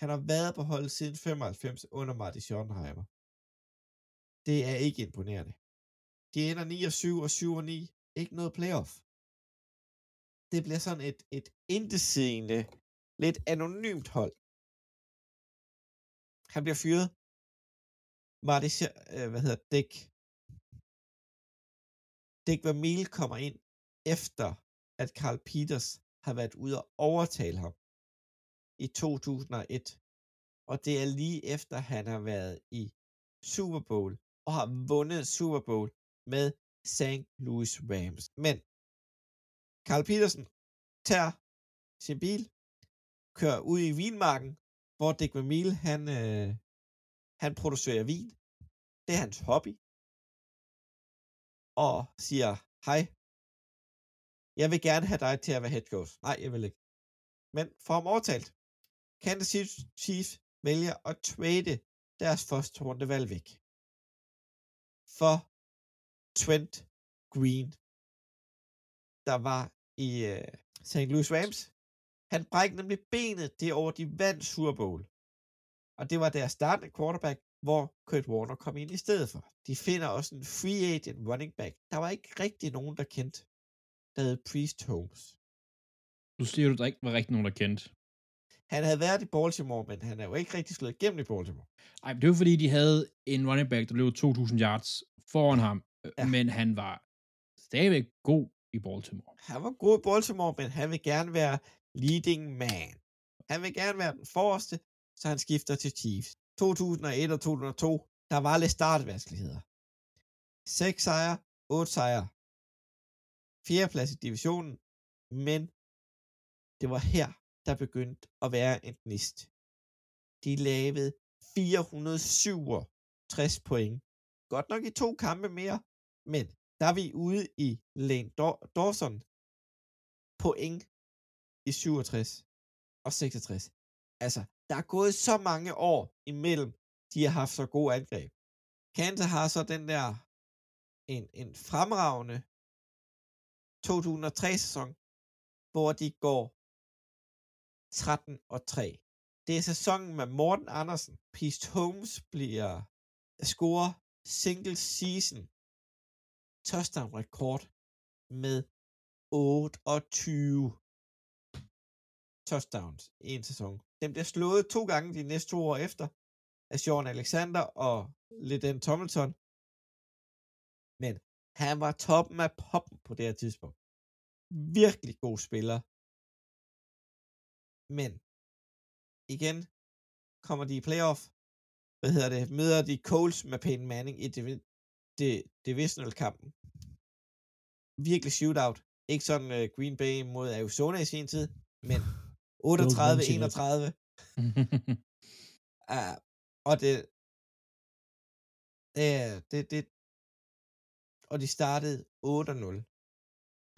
Han har været på holdet siden 95 under Marty Schottenheimer. Det er ikke imponerende. De ender 9 og 7 og 7 og 9. Ikke noget playoff. Det bliver sådan et, et indesigende, lidt anonymt hold. Han bliver fyret. Marty, øh, hvad hedder Dick? Dick Vermeil kommer ind efter, at Carl Peters har været ude og overtale ham i 2001. Og det er lige efter, han har været i Super Bowl og har vundet Super Bowl med St. Louis Rams. Men Carl Petersen tager sin bil, kører ud i vinmarken, hvor Dick Vermeil, han, øh, han producerer vin. Det er hans hobby. Og siger, hej, jeg vil gerne have dig til at være head coach. Nej, jeg vil ikke. Men for ham overtalt, Kansas Chiefs vælger at trade deres første rundevalg væk. For Trent Green, der var i uh, øh, St. Louis Rams Han brækkede nemlig benet det år, de vandt Super Bowl. Og det var deres startende quarterback, hvor Kurt Warner kom ind i stedet for. De finder også en free agent running back. Der var ikke rigtig nogen, der kendte, hed Priest Holmes. Nu siger du, at der ikke var rigtig nogen, der kendte. Han havde været i Baltimore, men han er jo ikke rigtig slået igennem i Baltimore. Ej, det var fordi, de havde en running back, der blev 2.000 yards foran ham, Ja. ja. men han var stadigvæk god i Baltimore. Han var god i Baltimore, men han vil gerne være leading man. Han vil gerne være den forreste, så han skifter til Chiefs. 2001 og 2002, der var lidt startvanskeligheder. 6 sejre, 8 sejre. Fjerdeplads i divisionen, men det var her, der begyndte at være en gnist. De lavede 467 point. Godt nok i to kampe mere, men der er vi ude i Lane Dawson point i 67 og 66. Altså, der er gået så mange år imellem, de har haft så gode angreb. Kansas har så den der en, en fremragende 2003-sæson, hvor de går 13 og 3. Det er sæsonen med Morten Andersen. Pist Holmes bliver øh, scorer single season touchdown rekord med 28 touchdowns i en sæson. Den bliver slået to gange de næste to år efter af Sean Alexander og Leden Tomlinson. Han var toppen af poppen på det her tidspunkt. Virkelig god spiller. Men igen kommer de i playoff. Hvad hedder det? Møder de Coles med Peyton Manning i det, det divisional kampen. Virkelig shootout. Ikke sådan uh, Green Bay mod Arizona i sin tid, men 38-31. Uh, og det, det, det, det, og de startede 8-0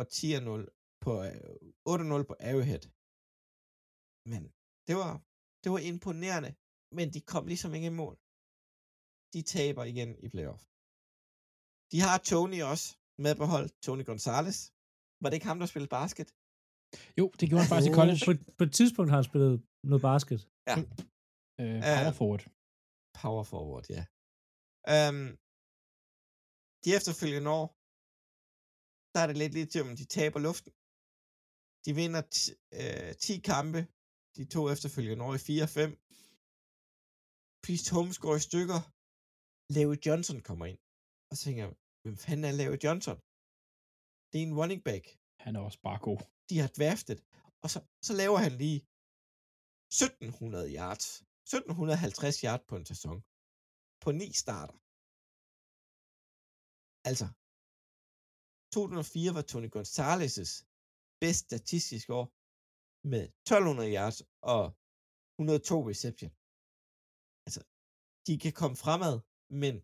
og 10-0 på øh, 8-0 på Arrowhead. Men det var, det var imponerende, men de kom ligesom ikke i mål. De taber igen i playoff. De har Tony også med på hold, Tony Gonzalez. Var det ikke ham, der spillede basket? jo, det gjorde han faktisk i college. På, på et tidspunkt har han spillet noget basket. Ja. Øh, Ja. power forward. Power forward, ja. Um, de efterfølgende år, der er det lidt lidt om de taber luften. De vinder t- øh, 10 kampe, de to efterfølgende år i 4-5. Priest Holmes går i stykker. Larry Johnson kommer ind. Og så tænker jeg, hvem fanden er Larry Johnson? Det er en running back. Han er også bare god. De har draftet. Og så, så laver han lige 1700 yards. 1750 yards på en sæson. På ni starter. Altså, 2004 var Tony Gonzalez' bedst statistiske år med 1200 yards og 102 reception. Altså, de kan komme fremad, men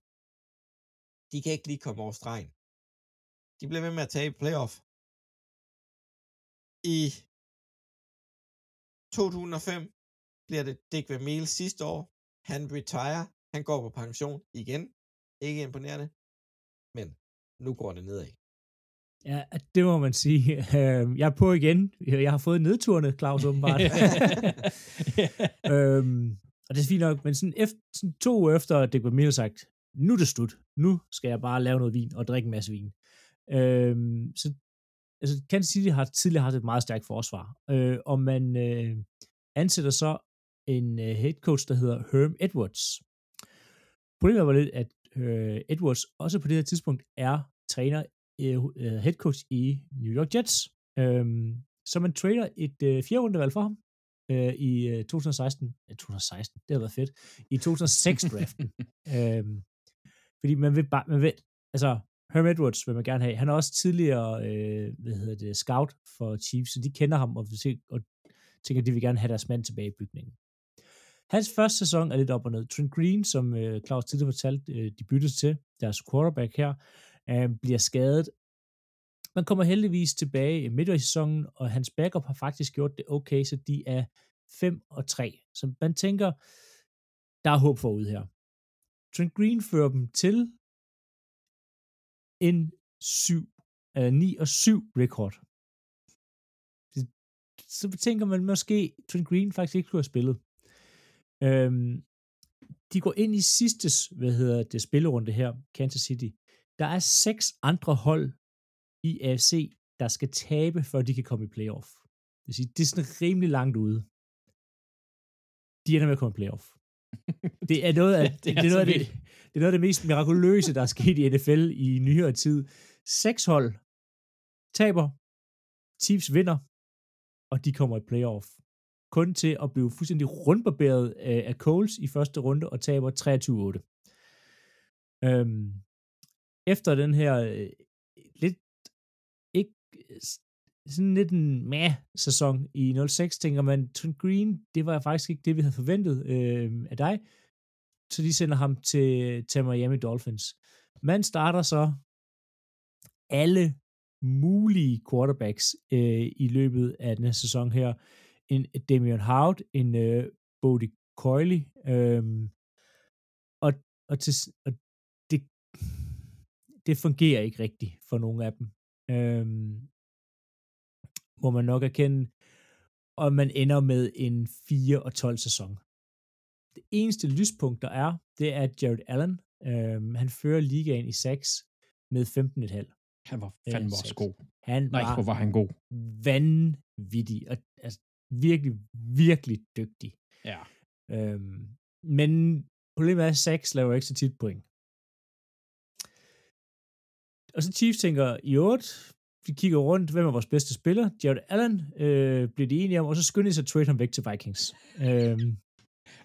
de kan ikke lige komme over stregen. De bliver ved med at tage i playoff. I 2005 bliver det Dick Vermeil sidste år. Han retire. Han går på pension igen. Ikke imponerende. Men nu går det nedad. Ja, det må man sige. Øh, Jeg er på igen. Jeg har fået nedturene, Claus, åbenbart. øhm, og det er fint nok, men sådan, efter, sådan to uger efter, at det Mille sagt, nu er det slut. Nu skal jeg bare lave noget vin og drikke en masse vin. Øhm, så altså, Kansas City har tidligere haft et meget stærkt forsvar, øh, og man øh, ansætter så en øh, head coach, der hedder Herm Edwards. Problemet var lidt, at øh, Edwards også på det her tidspunkt er træner, øh, øh, head coach i New York Jets. Øhm, så man trader et øh, fjerde rundevalg for ham øh, i øh, 2016. Ja, 2016, det har været fedt. I 2006-draften. øhm, fordi man vil bare, man vil, altså, Herm Edwards vil man gerne have. Han er også tidligere, øh, hvad hedder det, scout for Chiefs, så de kender ham og, og tænker, at de vil gerne have deres mand tilbage i bygningen. Hans første sæson er lidt op og ned. Trent Green, som øh, Claus tidligere fortalte, øh, de byttes til, deres quarterback her, øh, bliver skadet. Man kommer heldigvis tilbage i midt i sæsonen, og hans backup har faktisk gjort det okay, så de er 5 og 3. Så man tænker, der er håb forud her. Trent Green fører dem til en 7, øh, 9 og 7 rekord. Så tænker man måske, Trent Green faktisk ikke kunne have spillet. Øhm, de går ind i sidste, hvad hedder det, spillerunde her, Kansas City. Der er seks andre hold i AFC, der skal tabe, før de kan komme i playoff. Det vil sige, det er sådan rimelig langt ude. De ender med at komme i playoff. Det er noget af, Ja, det er det, er noget af altså det, det er noget af det mest mirakuløse, der er sket i NFL i nyere tid. Seks hold taber, Chiefs vinder, og de kommer i playoff. Kun til at blive fuldstændig rundbarberet af, af Coles i første runde og taber 23-8. Øhm, efter den her øh, lidt ikke sådan lidt en meh sæson i 06, tænker man, Trent Green, det var faktisk ikke det, vi havde forventet øh, af dig. Så de sender ham til, til Miami Dolphins. Man starter så alle mulige quarterbacks øh, i løbet af den her sæson her. En Damian Howard, en øh, Bodie Coyley, øh, og, og, til, og det, det fungerer ikke rigtigt for nogle af dem. Øh, må man nok erkende, og man ender med en 4 og 12 sæson. Det eneste lyspunkt, der er, det er Jared Allen. Øhm, han fører ligaen i 6 med 15,5. Han var fandme Øh, også god. Han Nej, var hvor var han god. vanvittig, og altså, virkelig, virkelig dygtig. Ja. Øhm, men problemet er, at Sachs laver ikke så tit point. Og så Chiefs tænker, i 8, de kigger rundt, hvem er vores bedste spiller? Jared Allen øh, bliver de enige om, og så skynder de sig at trade ham væk til Vikings. Øhm,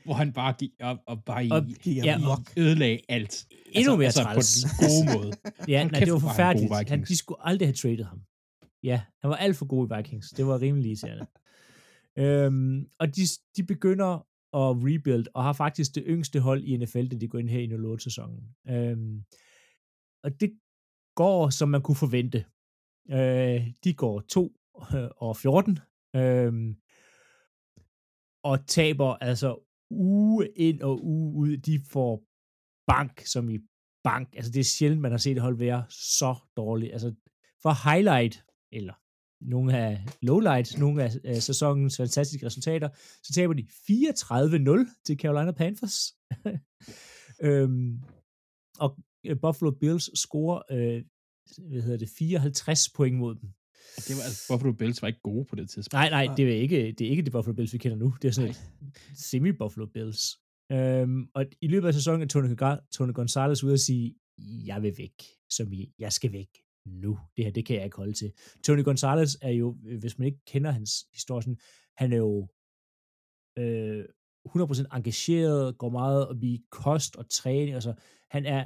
Hvor han bare gik op og bare i, Og- Gik Ja, amok. ødelagde alt. endnu mere altså, på træls. den gode måde. Ja, nej, det var i forfærdeligt. Han, de skulle aldrig have traded ham. Ja, han var alt for god i Vikings. Det var rimelig irriterende øhm, og de, de begynder at rebuild, og har faktisk det yngste hold i NFL, da de går ind her i 08-sæsonen. Øhm, og det går, som man kunne forvente. Øh, de går 2 øh, og 14, øhm, og taber altså uge ind og uge ud. De får bank, som i bank. Altså, det er sjældent, man har set et hold være så dårligt. Altså, for highlight, eller nogle af lowlight, nogle af, af sæsonens fantastiske resultater, så taber de 34-0 til Carolina Panthers. øhm, og øh, Buffalo Bills scorer, øh, hvad hedder det, 54 point mod dem. Det var, altså, Buffalo Bills var ikke gode på det tidspunkt. Nej, nej, det er ikke det, er ikke det Buffalo Bills, vi kender nu. Det er sådan et semi-Buffalo Bills. Øhm, og i løbet af sæsonen er Tony, Tony Gonzalez ude at sige, jeg vil væk, som i, jeg skal væk nu. Det her, det kan jeg ikke holde til. Tony Gonzalez er jo, øh, hvis man ikke kender hans historie, sådan, han er jo øh, 100% engageret, går meget op i kost og træning, altså han er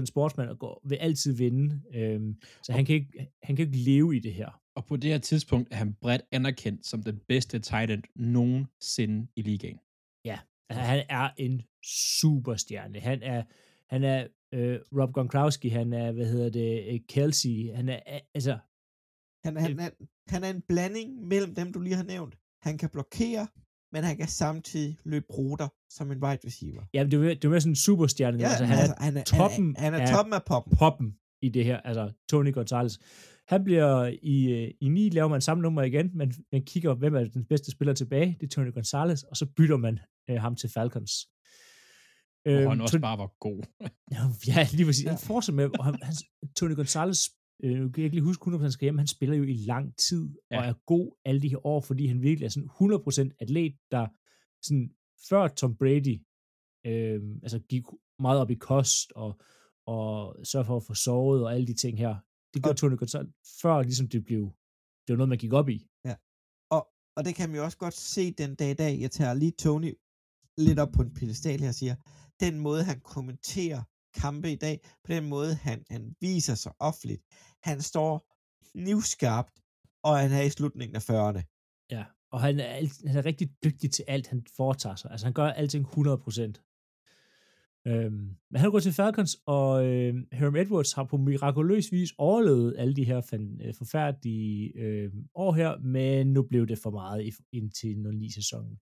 100% sportsmand og går, vil altid vinde, øhm, så han kan, ikke, han kan ikke leve i det her. Og på det her tidspunkt er han bredt anerkendt som den bedste tight end nogensinde i ligaen. Altså, han er en superstjerne. Han er, han er øh, Rob Gronkowski, han er, hvad hedder det, øh, Kelsey, han er, øh, altså, Han, han, han, han er en blanding mellem dem, du lige har nævnt. Han kan blokere, men han kan samtidig løbe ruter som en wide receiver. ja, det er, det er mere sådan en superstjerne. Ja, altså, han er han er toppen Han er, han er toppen af poppen. poppen i det her, altså Tony Gonzalez. Han bliver i, øh, i 9, laver man samme nummer igen, men man kigger, hvem er den bedste spiller tilbage, det er Tony Gonzalez, og så bytter man øh, ham til Falcons. Hvor han Øhm, også Tony- bare var god. Ja, lige præcis. Ja. Han fortsætter med, og han, han, Tony Gonzalez, øh, nu kan jeg ikke lige huske 100% skal hjem, han spiller jo i lang tid, ja. og Ja. er god alle de her år, fordi han virkelig er sådan 100% atlet, der sådan, før Tom Brady, øh, altså gik meget op i kost, og, og sørge for at få sovet, og alle de ting her. Det gjorde Og- Tony Gonzalez, før ligesom det blev, det var noget, man gik op i. Og, og det kan man jo også godt se den dag i dag. Jeg tager lige Tony lidt op på en pedestal her og siger, den måde, han kommenterer kampe i dag, på den måde, han, han viser sig offentligt. Han står knivskarpt, og han er i slutningen af 40'erne. Ja, og han er, alt- han er rigtig dygtig til alt, han foretager sig. Altså, han gør alting 100%. Øhm, men han går gået til Falcons, og øh, Herm Edwards har på mirakuløs vis overlevet alle de her fan, øh, forfærdelige øh, år her, men nu blev det for meget i, indtil 09-sæsonen.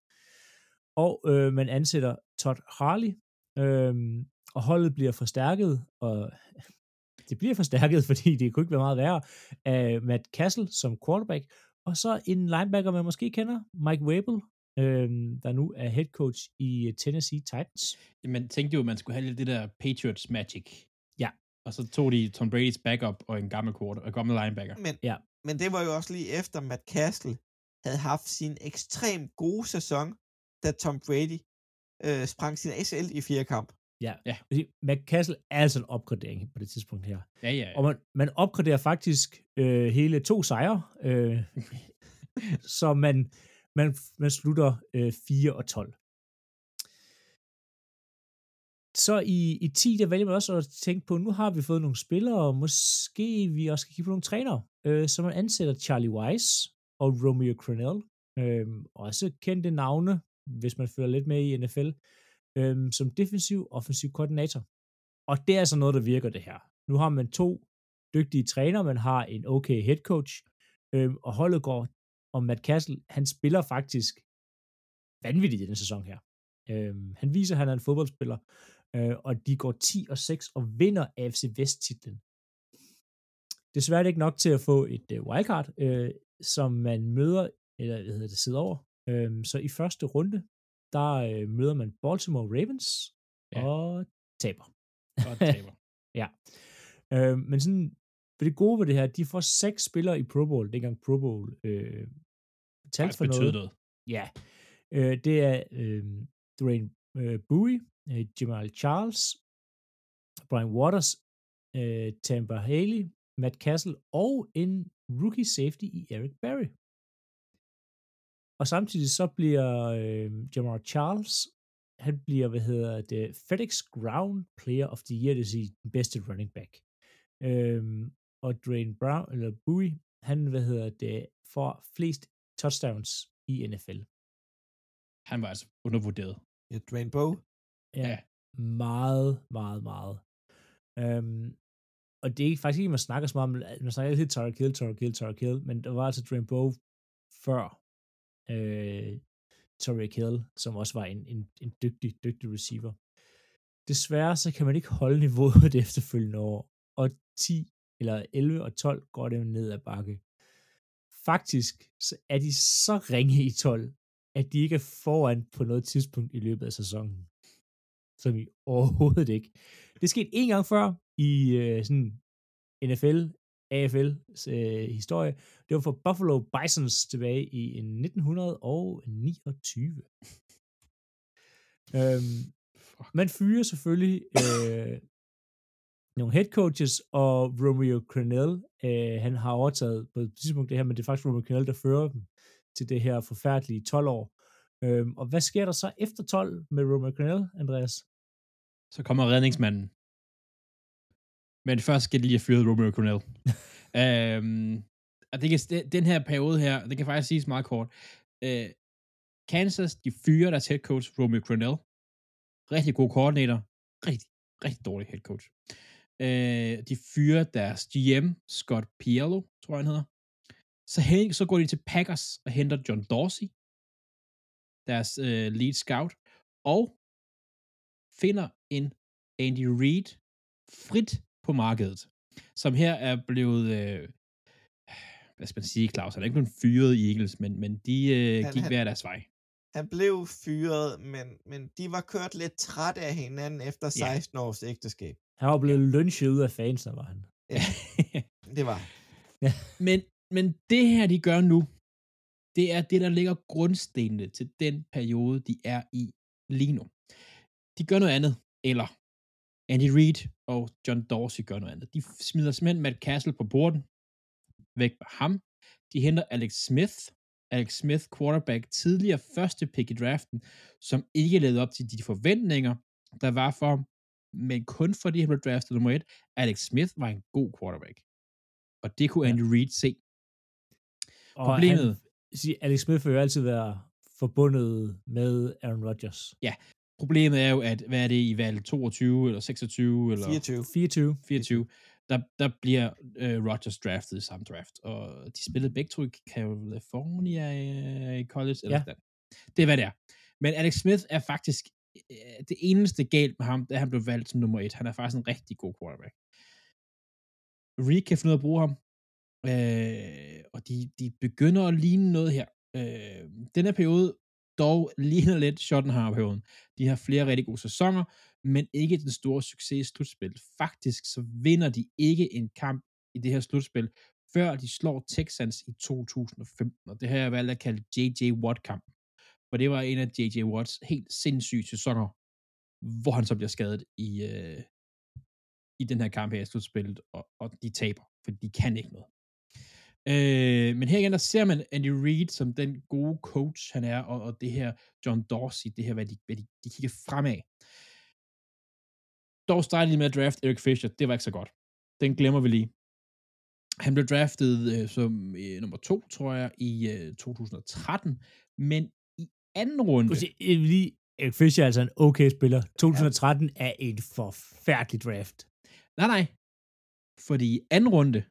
Og øh, man ansætter Todd Harley, øh, og holdet bliver forstærket, og det bliver forstærket, fordi det kunne ikke være meget værre, af Matt Castle som quarterback, Og så en linebacker, man måske kender, Mike Wabel, øh, der nu er head coach i Tennessee Titans. Man tænkte jo, at man skulle have lidt det der Patriots magic. Ja. Og så tog de Tom Brady's backup og en gammel quarter, og gammel linebacker. Men, Ja. men det var jo også lige efter, Matt Castle havde haft sin ekstremt gode sæson, da Tom Brady øh, sprang sin ACL i fire kamp. Ja. Ja. McCassel er altså en opgradering på det tidspunkt her. Ja, ja, ja. Og man, man opgraderer faktisk øh, hele to sejre, øh, så man, man, man slutter øh, 4 og 12. Så i, i 10, der vælger man også at tænke på, nu har vi fået nogle spillere, og måske vi også skal kigge på nogle trænere. Øh, så man ansætter Charlie Weiss og Romeo Crennel, øh, også kendte navne, hvis man følger lidt med i NFL, øhm, som defensiv offensiv koordinator. Og det er altså noget, der virker det her. Nu har man to dygtige træner, man har en okay head coach, øhm, og holdet går, og Matt Castle, han spiller faktisk vanvittigt i den sæson her. Øhm, han viser, at han er en fodboldspiller, øh, og de går 10 og 6 og vinder AFC Vest-titlen. Desværre er det ikke nok til at få et øh, wildcard, øh, som man møder, eller hvad hedder det, sidder over. Øh, så i første runde, der øh, møder man Baltimore Ravens Ja. og taber. Og taber. Ja. Øh, men sådan, det gode ved det her, de får seks spillere i Pro Bowl, dengang Pro Bowl øh, talt for noget. noget. Ja. Øh, det er øh, Dwayne øh, Bowie, øh, Jamal Charles, Brian Waters, øh, Tampa Haley, Matt Castle og en rookie safety i Eric Berry. Og samtidig så bliver øh, Jamal Charles, han bliver, hvad hedder det, FedEx Ground Player of the Year, det vil sige den bedste running back. Øhm, og Dwayne Brown, eller Bowie, han, hvad hedder det, får flest touchdowns i NFL. Han var altså undervurderet. Ja, Dwayne Bowe. Ja. Meget, meget, meget. Øhm, og det er faktisk ikke, man snakker så meget om, man snakker altid Tyreek Hill, Tyreek Hill, Tyreek Hill, men der var altså Dwayne Bowe før øh, Tyreek Hill, som også var en, en, en dygtig, dygtig receiver. Desværre så kan man ikke holde niveauet det efterfølgende år, og 10 eller 11 og 12 går det ned ad bakke. Faktisk så er de så ringe i 12, at de ikke er foran på noget tidspunkt i løbet af sæsonen. Som i overhovedet ikke. Det skete en gang før i øh, sådan NFL, AFL øh, historie. Det var for Buffalo Bisons tilbage i 1929. øhm, Fuck. man fyrer selvfølgelig øh, nogle head coaches, og Romeo Crennel, øh, han har overtaget på et tidspunkt det her, men det er faktisk Romeo Crennel, der fører dem til det her forfærdelige 12 år. Øhm, og hvad sker der så efter 12 med Romeo Crennel, Andreas? Så kommer redningsmanden. Men først skal de lige have fyret Romeo Cornell. øhm, og det kan, den her periode her, det kan faktisk siges meget kort. Øh, Kansas, de fyrer deres head coach, Romeo Cornell. Rigtig god koordinator. Rigtig, rigtig dårlig head coach. Øh, de fyrer deres GM, Scott Piello, tror jeg han hedder. Så, hen, så går de til Packers og henter John Dorsey, deres øh, lead scout, og finder en Andy Reid frit på markedet, som her er blevet, øh, hvad skal man sige, Claus, han er ikke blevet fyret i Eagles, men, men de øh, Han- gik han- hver deres vej. Han blev fyret, men, men de var kørt lidt træt af hinanden efter Ja. 16 års ægteskab. Han var blevet lynchet ud af fansene, var han. Det var. men, men det her, de gør nu, det er det, der ligger grundstenene til den periode, de er i lige nu. De gør noget andet, eller Andy Reid og John Dorsey gør noget andet. De smider simpelthen Matt Castle på borden, væk med ham. De henter Alex Smith, Alex Smith, quarterback, tidligere første pick i draften, som ikke levede op til de forventninger, der var for ham, men kun fordi han blev draftet nummer et. Alex Smith var en god quarterback. Og det kunne Ja. Andy Reid se. Og Problemet- Han, Alex Smith vil jo altid være forbundet med Aaron Rodgers. Problemet er jo, at hvad er det i valg 22 eller 26 eller 24. 24. 24, der, der bliver øh, Rodgers draftet i samme draft, og de spillede begge to i California øh, i college, eller Ja. sådan. Det er, hvad det er. Men Alex Smith er faktisk øh, det eneste galt med ham, da han blev valgt som nummer et. Han er faktisk en rigtig god quarterback. Reed kan finde ud af at bruge ham, øh, og de, de begynder at ligne noget her. Øh, den her periode dog ligner lidt Schottenheimer-perioden. De har flere rigtig gode sæsoner, men ikke den store succes i slutspil. Faktisk så vinder de ikke en kamp i det her slutspil, før de slår Texans i 2015, og det har jeg valgt at kalde J.J. Watt-kampen. For det var en af J.J. Watts helt sindssyge sæsoner, hvor han så bliver skadet i, øh, i den her kamp her i slutspillet, og, og de taber, for de kan ikke noget. Øh, men her igen, der ser man Andy Reid som den gode coach, han er, og, og det her John Dorsey, det her, hvad de, hvad de, de kigger fremad. Dog startede de med at draft Eric Fisher, det var ikke så godt. Den glemmer vi lige. Han blev draftet øh, som øh, nummer to, tror jeg, i øh, 2013, men i anden runde... Vil lige, Eric Fisher er altså en okay spiller. 2013 er en forfærdelig draft. Nej, nej. Fordi i anden runde,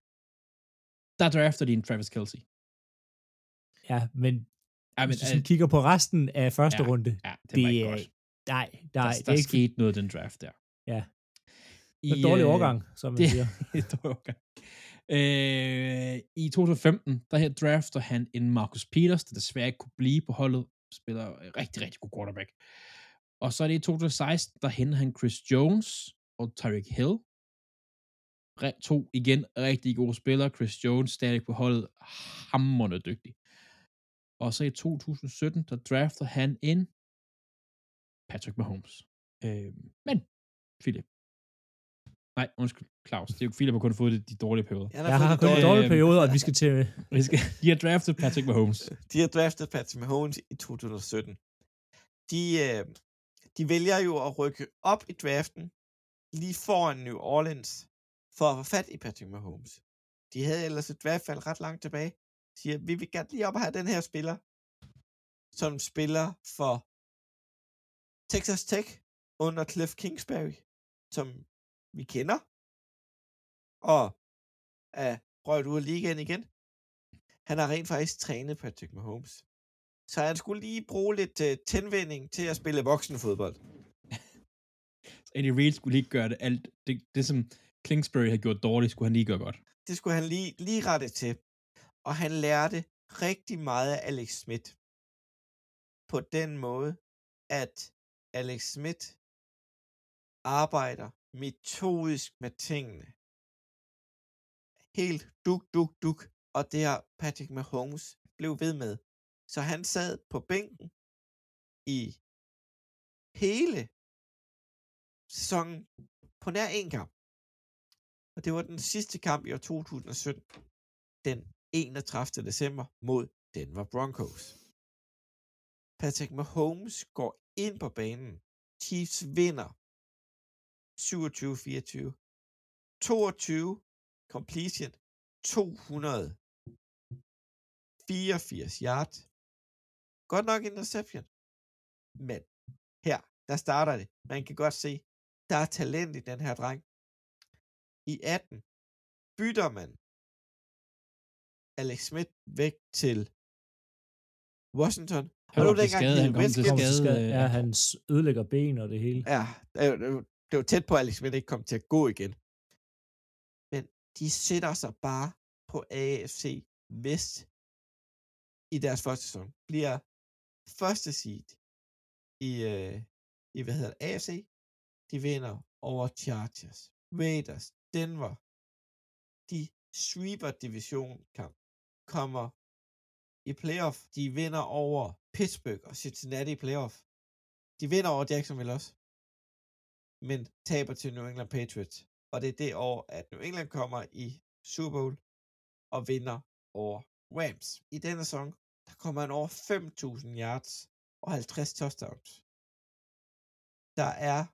der drafter de en Travis Kelsey. Ja, men, Ja, hvis du sådan kigger på resten af første Ja, runde, ja, det, det var ikke er- godt. nej, Der, nej, der det er ikke skete noget den draft der. Ja. I, en dårlig øh, overgang, som man det- siger. et dårlig overgang. Øh, I 2015, der her drafter han en Marcus Peters, der desværre ikke kunne blive på holdet, spiller rigtig, rigtig god quarterback. Og så er det i 2016, der henter han Chris Jones og Tyreek Hill. To igen rigtig gode spillere. Chris Jones stadig på holdet, hammerende dygtig. Og så i 2017, der drafter han en Patrick Mahomes. Øh, men, Philip. Nej, undskyld, Claus. Det er jo Philip, der kun har fået det, de dårlige perioder. Han Jeg fået har de kun en dårlige- dårlig øh, periode, og vi skal til... Vi skal, de har draftet Patrick Mahomes. De har draftet Patrick Mahomes i 2017. De, øh, de vælger jo at rykke op i draften lige foran New Orleans for at få fat i Patrick Mahomes. De havde ellers et fald ret langt tilbage. Siger, vi vil gerne lige op og have den her spiller, som spiller for Texas Tech under Cliff Kingsbury, som vi kender, og er røget ud af ligaen igen. Han har rent faktisk trænet Patrick Mahomes. Så han skulle lige bruge lidt øh, uh, tændvinding til at spille voksenfodbold. Andy Reid skulle lige gøre det alt. Det, det som Kingsbury havde gjort dårligt, skulle han lige gøre godt. Det skulle han lige, lige rette til. Og han lærte rigtig meget af Alex Smith. På den måde, at Alex Smith arbejder metodisk med tingene. Helt duk, duk, duk. Og det har Patrick Mahomes blev ved med. Så han sad på bænken i hele sæsonen på nær en kamp. Og det var den sidste kamp i år 2017, den 31. december mod Denver Broncos. Patrick Mahomes går ind på banen. Chiefs vinder 27-24. 22 completion, 284 yard. Godt nok interception. Men her, der starter det. Man kan godt se, der er talent i den her dreng. I 18 bytter man Alex Smith væk til Washington. Han Og var dengang skade, han kom til skade. Skade, øh, ja, han ødelægger ben og det hele. Ja, det var tæt på, at Alex Smith ikke kom til at gå igen. Men de sætter sig bare på AFC Vest i deres første sæson. Bliver første seed i, øh, i hvad hedder det, AFC. De vinder over Chargers, Raiders, Denver. De sweeper division kamp, Kommer i playoff. De vinder over Pittsburgh og Cincinnati i playoff. De vinder over Jacksonville også men taber til New England Patriots. Og det er det år, at New England kommer i Super Bowl og vinder over Rams. I denne sæson, der kommer han over 5.000 yards og 50 touchdowns. Der er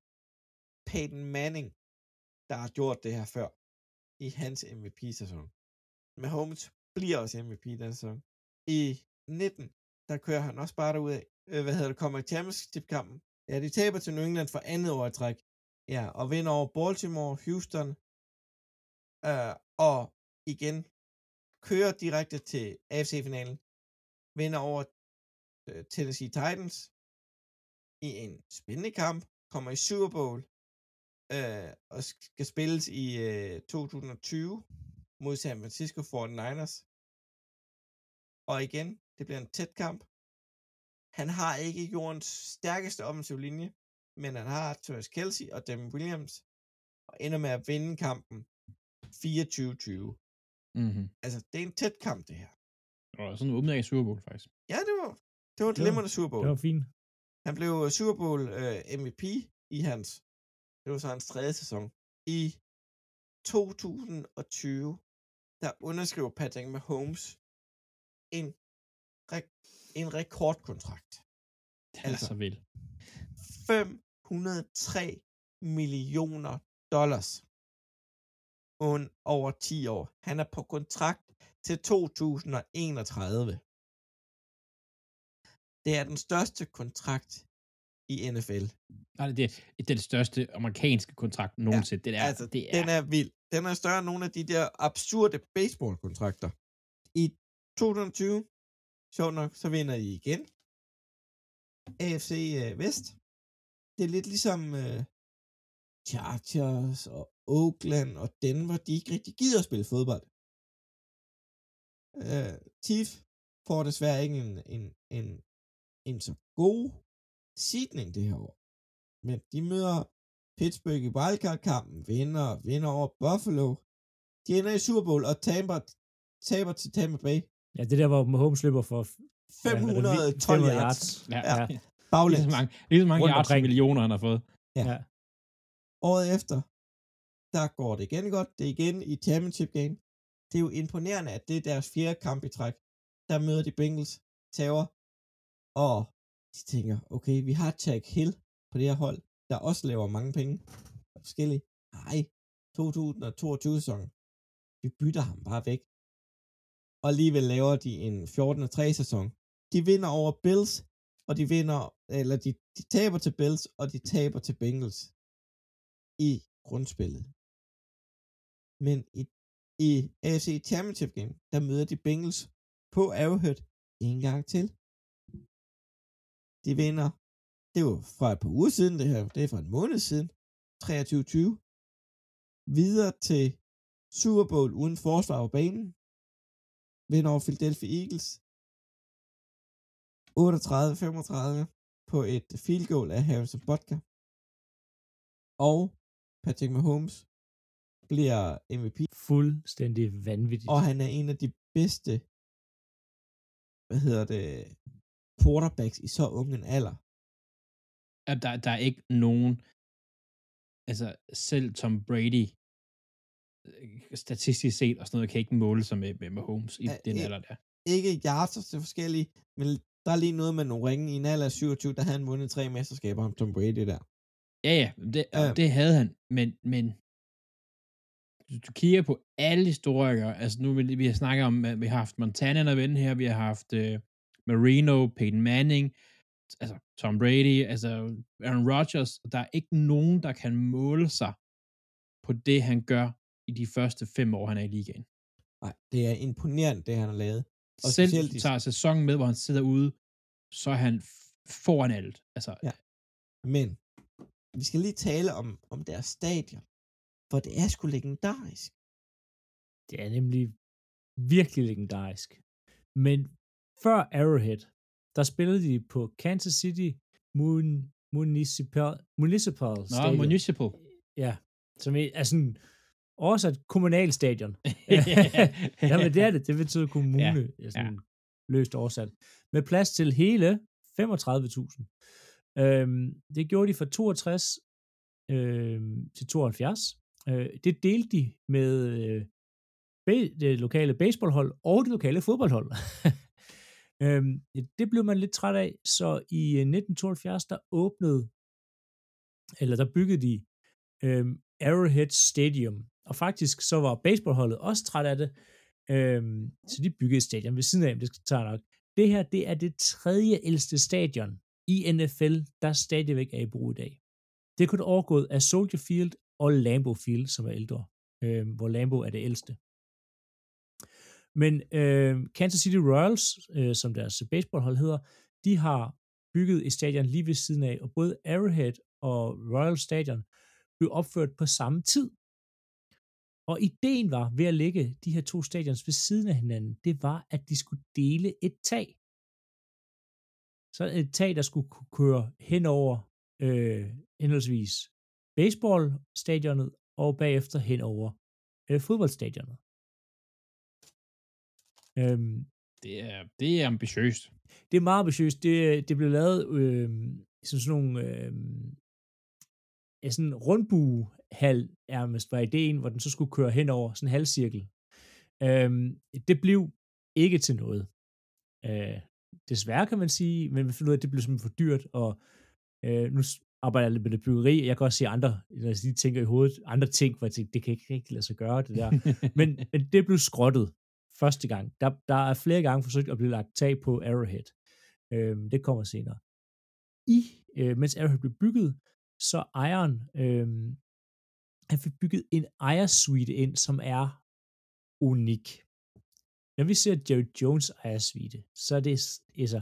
Peyton Manning, der har gjort det her før i hans MVP-sæson. Mahomes bliver også MVP den sæson. I 19, der kører han også bare derud af. Øh, hvad hedder det, kommer i championship-kampen. Ja, de taber til New England for andet år i træk. Ja, og vinder over Baltimore, Houston, øh, og igen kører direkte til AFC-finalen, vinder over øh, Tennessee Titans i en spændende kamp, kommer i Super Bowl, øh, og skal spilles i øh, 2020 mod San Francisco 49ers. Og igen, det bliver en tæt kamp. Han har ikke jordens stærkeste offensiv linje, men han har Travis Kelsey og Devin Williams, og ender med at vinde kampen 24-20. Mm-hmm. Altså, det er en tæt kamp, det her. Og sådan en åbning af Super Bowl, faktisk. Ja, det var, det var et glimrende Super Bowl. Det var fint. Han blev Super Bowl øh, MVP i hans, det var så hans tredje sæson. I 2020, der underskriver Patrick Mahomes en, re- en rekordkontrakt. Det er Altså. så vildt. 503 millioner dollars und over 10 år. Han er på kontrakt til 2031. Det er den største kontrakt i NFL. Nej, det, er, det det største amerikanske kontrakt nogensinde. Ja, det er, altså, det er, Den er vild. Den er større end nogle af de der absurde baseballkontrakter. I 2020, sjovt nok, så vinder de igen. AFC øh, Vest. Det er lidt ligesom øh, Chargers og Oakland og Denver, de ikke rigtig gider at spille fodbold. Øh, Chief får desværre ikke en, en, en, en så god seedning det her år. Men de møder Pittsburgh i wildcard-kampen, vinder, vinder over Buffalo. De ender i Super Bowl og taber, taber til Tampa Bay. Ja, det der, hvor Mahomes løber for 512 500 yards. ja, Ja. ja. Lige så mange, lige så mange Rundt yards millioner, han har fået. Året efter, der går det igen godt. Det er igen i championship game. Det er jo imponerende, at det er deres fjerde kamp i træk. Der møder de Bengals, tager, og de tænker, okay, vi har Jack Hill på det her hold, der også laver mange penge. Forskellige. Nej, 2022 sæson. Vi bytter ham bare væk. Og alligevel laver de en 14-3 sæson. De vinder over Bills, og de vinder, eller de, de taber til Bills, og de taber til Bengals i grundspillet. Men i, i AFC Championship Game, der møder de Bengals på Arrowhead en gang til. De vinder, det var fra et par uger siden, det her, det er fra en måned siden, 23-20. Videre til Super Bowl uden forsvar på banen. Vinder over Philadelphia Eagles. 38-35 på et field goal af Harrison Butker. Og Patrick Mahomes bliver MVP, Fuldstændig vanvittigt. og han er en af de bedste, hvad hedder det, quarterbacks i så ung en alder. At der, der er ikke nogen, altså selv Tom Brady, øh, statistisk set og sådan noget, kan ikke måle sig med, med Mahomes i Ja, den alder der. Ikke yards til forskellige, men der er lige noget med nogle ringe i en alder af 27, der havde han vundet tre mesterskaber om Tom Brady der. Ja, ja, det, Ja. det havde han, men, men du, du kigger på alle historikere, altså nu vi har snakket om, at vi har haft Montana at vende her, vi har haft uh, Marino, Peyton Manning, altså Tom Brady, altså Aaron Rodgers, og der er ikke nogen, der kan måle sig på det, han gør i de første fem år, han er i ligaen. Nej, det er imponerende, det han har lavet. Og Selv specielt tager sæsonen med, hvor han sidder ude, så er han foran alt. Altså, Ja. Men vi skal lige tale om, om deres stadion, for det er sgu legendarisk. Det er nemlig virkelig legendarisk. Men før Arrowhead, der spillede de på Kansas City Mun Municipal, Municipal Nå, Stadium. Municipal. Ja, som er, sådan oversat kommunalstadion. ja, men det er det. Det betyder kommune, ja. sådan løst oversat. Med plads til hele 35.000. Øhm, det gjorde de fra 62 øhm, til 72. Øh, det delte de med øh, det lokale baseballhold og det lokale fodboldhold. øhm, det blev man lidt træt af, så i øh, 1972, der åbnede, eller der byggede de øhm, Arrowhead Stadium. Og faktisk så var baseballholdet også træt af det, øhm, så de byggede et stadion ved siden af, det skal tage nok. Det her, det er det tredje ældste stadion i NFL, der stadigvæk er i brug i dag. Det er kun overgået af Soldier Field og Lambeau Field, som er ældre, øhm, hvor Lambeau er det ældste. Men øh, Kansas City Royals, øh, som deres baseballhold hedder, de har bygget et stadion lige ved siden af, og både Arrowhead og Royal Stadion blev opført på samme tid. Og ideen var ved at lægge de her to stadions ved siden af hinanden, det var, at de skulle dele et tag. Så et tag, der skulle kunne køre hen over øh, henholdsvis baseballstadionet og bagefter hen over øh, fodboldstadionet. Øhm, Det er, det er ambitiøst. det er meget ambitiøst. Det, det blev lavet øh, som sådan nogle øh, ja, sådan en rundbuehal nærmest var ideen, hvor den så skulle køre hen over sådan en halvcirkel. Øh, det blev ikke til noget. Øh, desværre kan man sige, men vi finder ud af, at det blev simpelthen for dyrt, og øh, nu arbejder jeg lidt med det byggeri, og jeg kan også se andre, når jeg lige tænker i hovedet, andre ting, hvor jeg tænker, det kan ikke rigtig lade sig gøre, det der. men, men det blev skrottet første gang. Der, der er flere gange forsøgt at blive lagt tag på Arrowhead. Øhm, det kommer senere. I, øh, mens Arrowhead blev bygget, så ejeren, øh, han fik bygget en ejersuite ind, som er unik. Når vi ser Jerry Jones ejersuite, så er det, altså,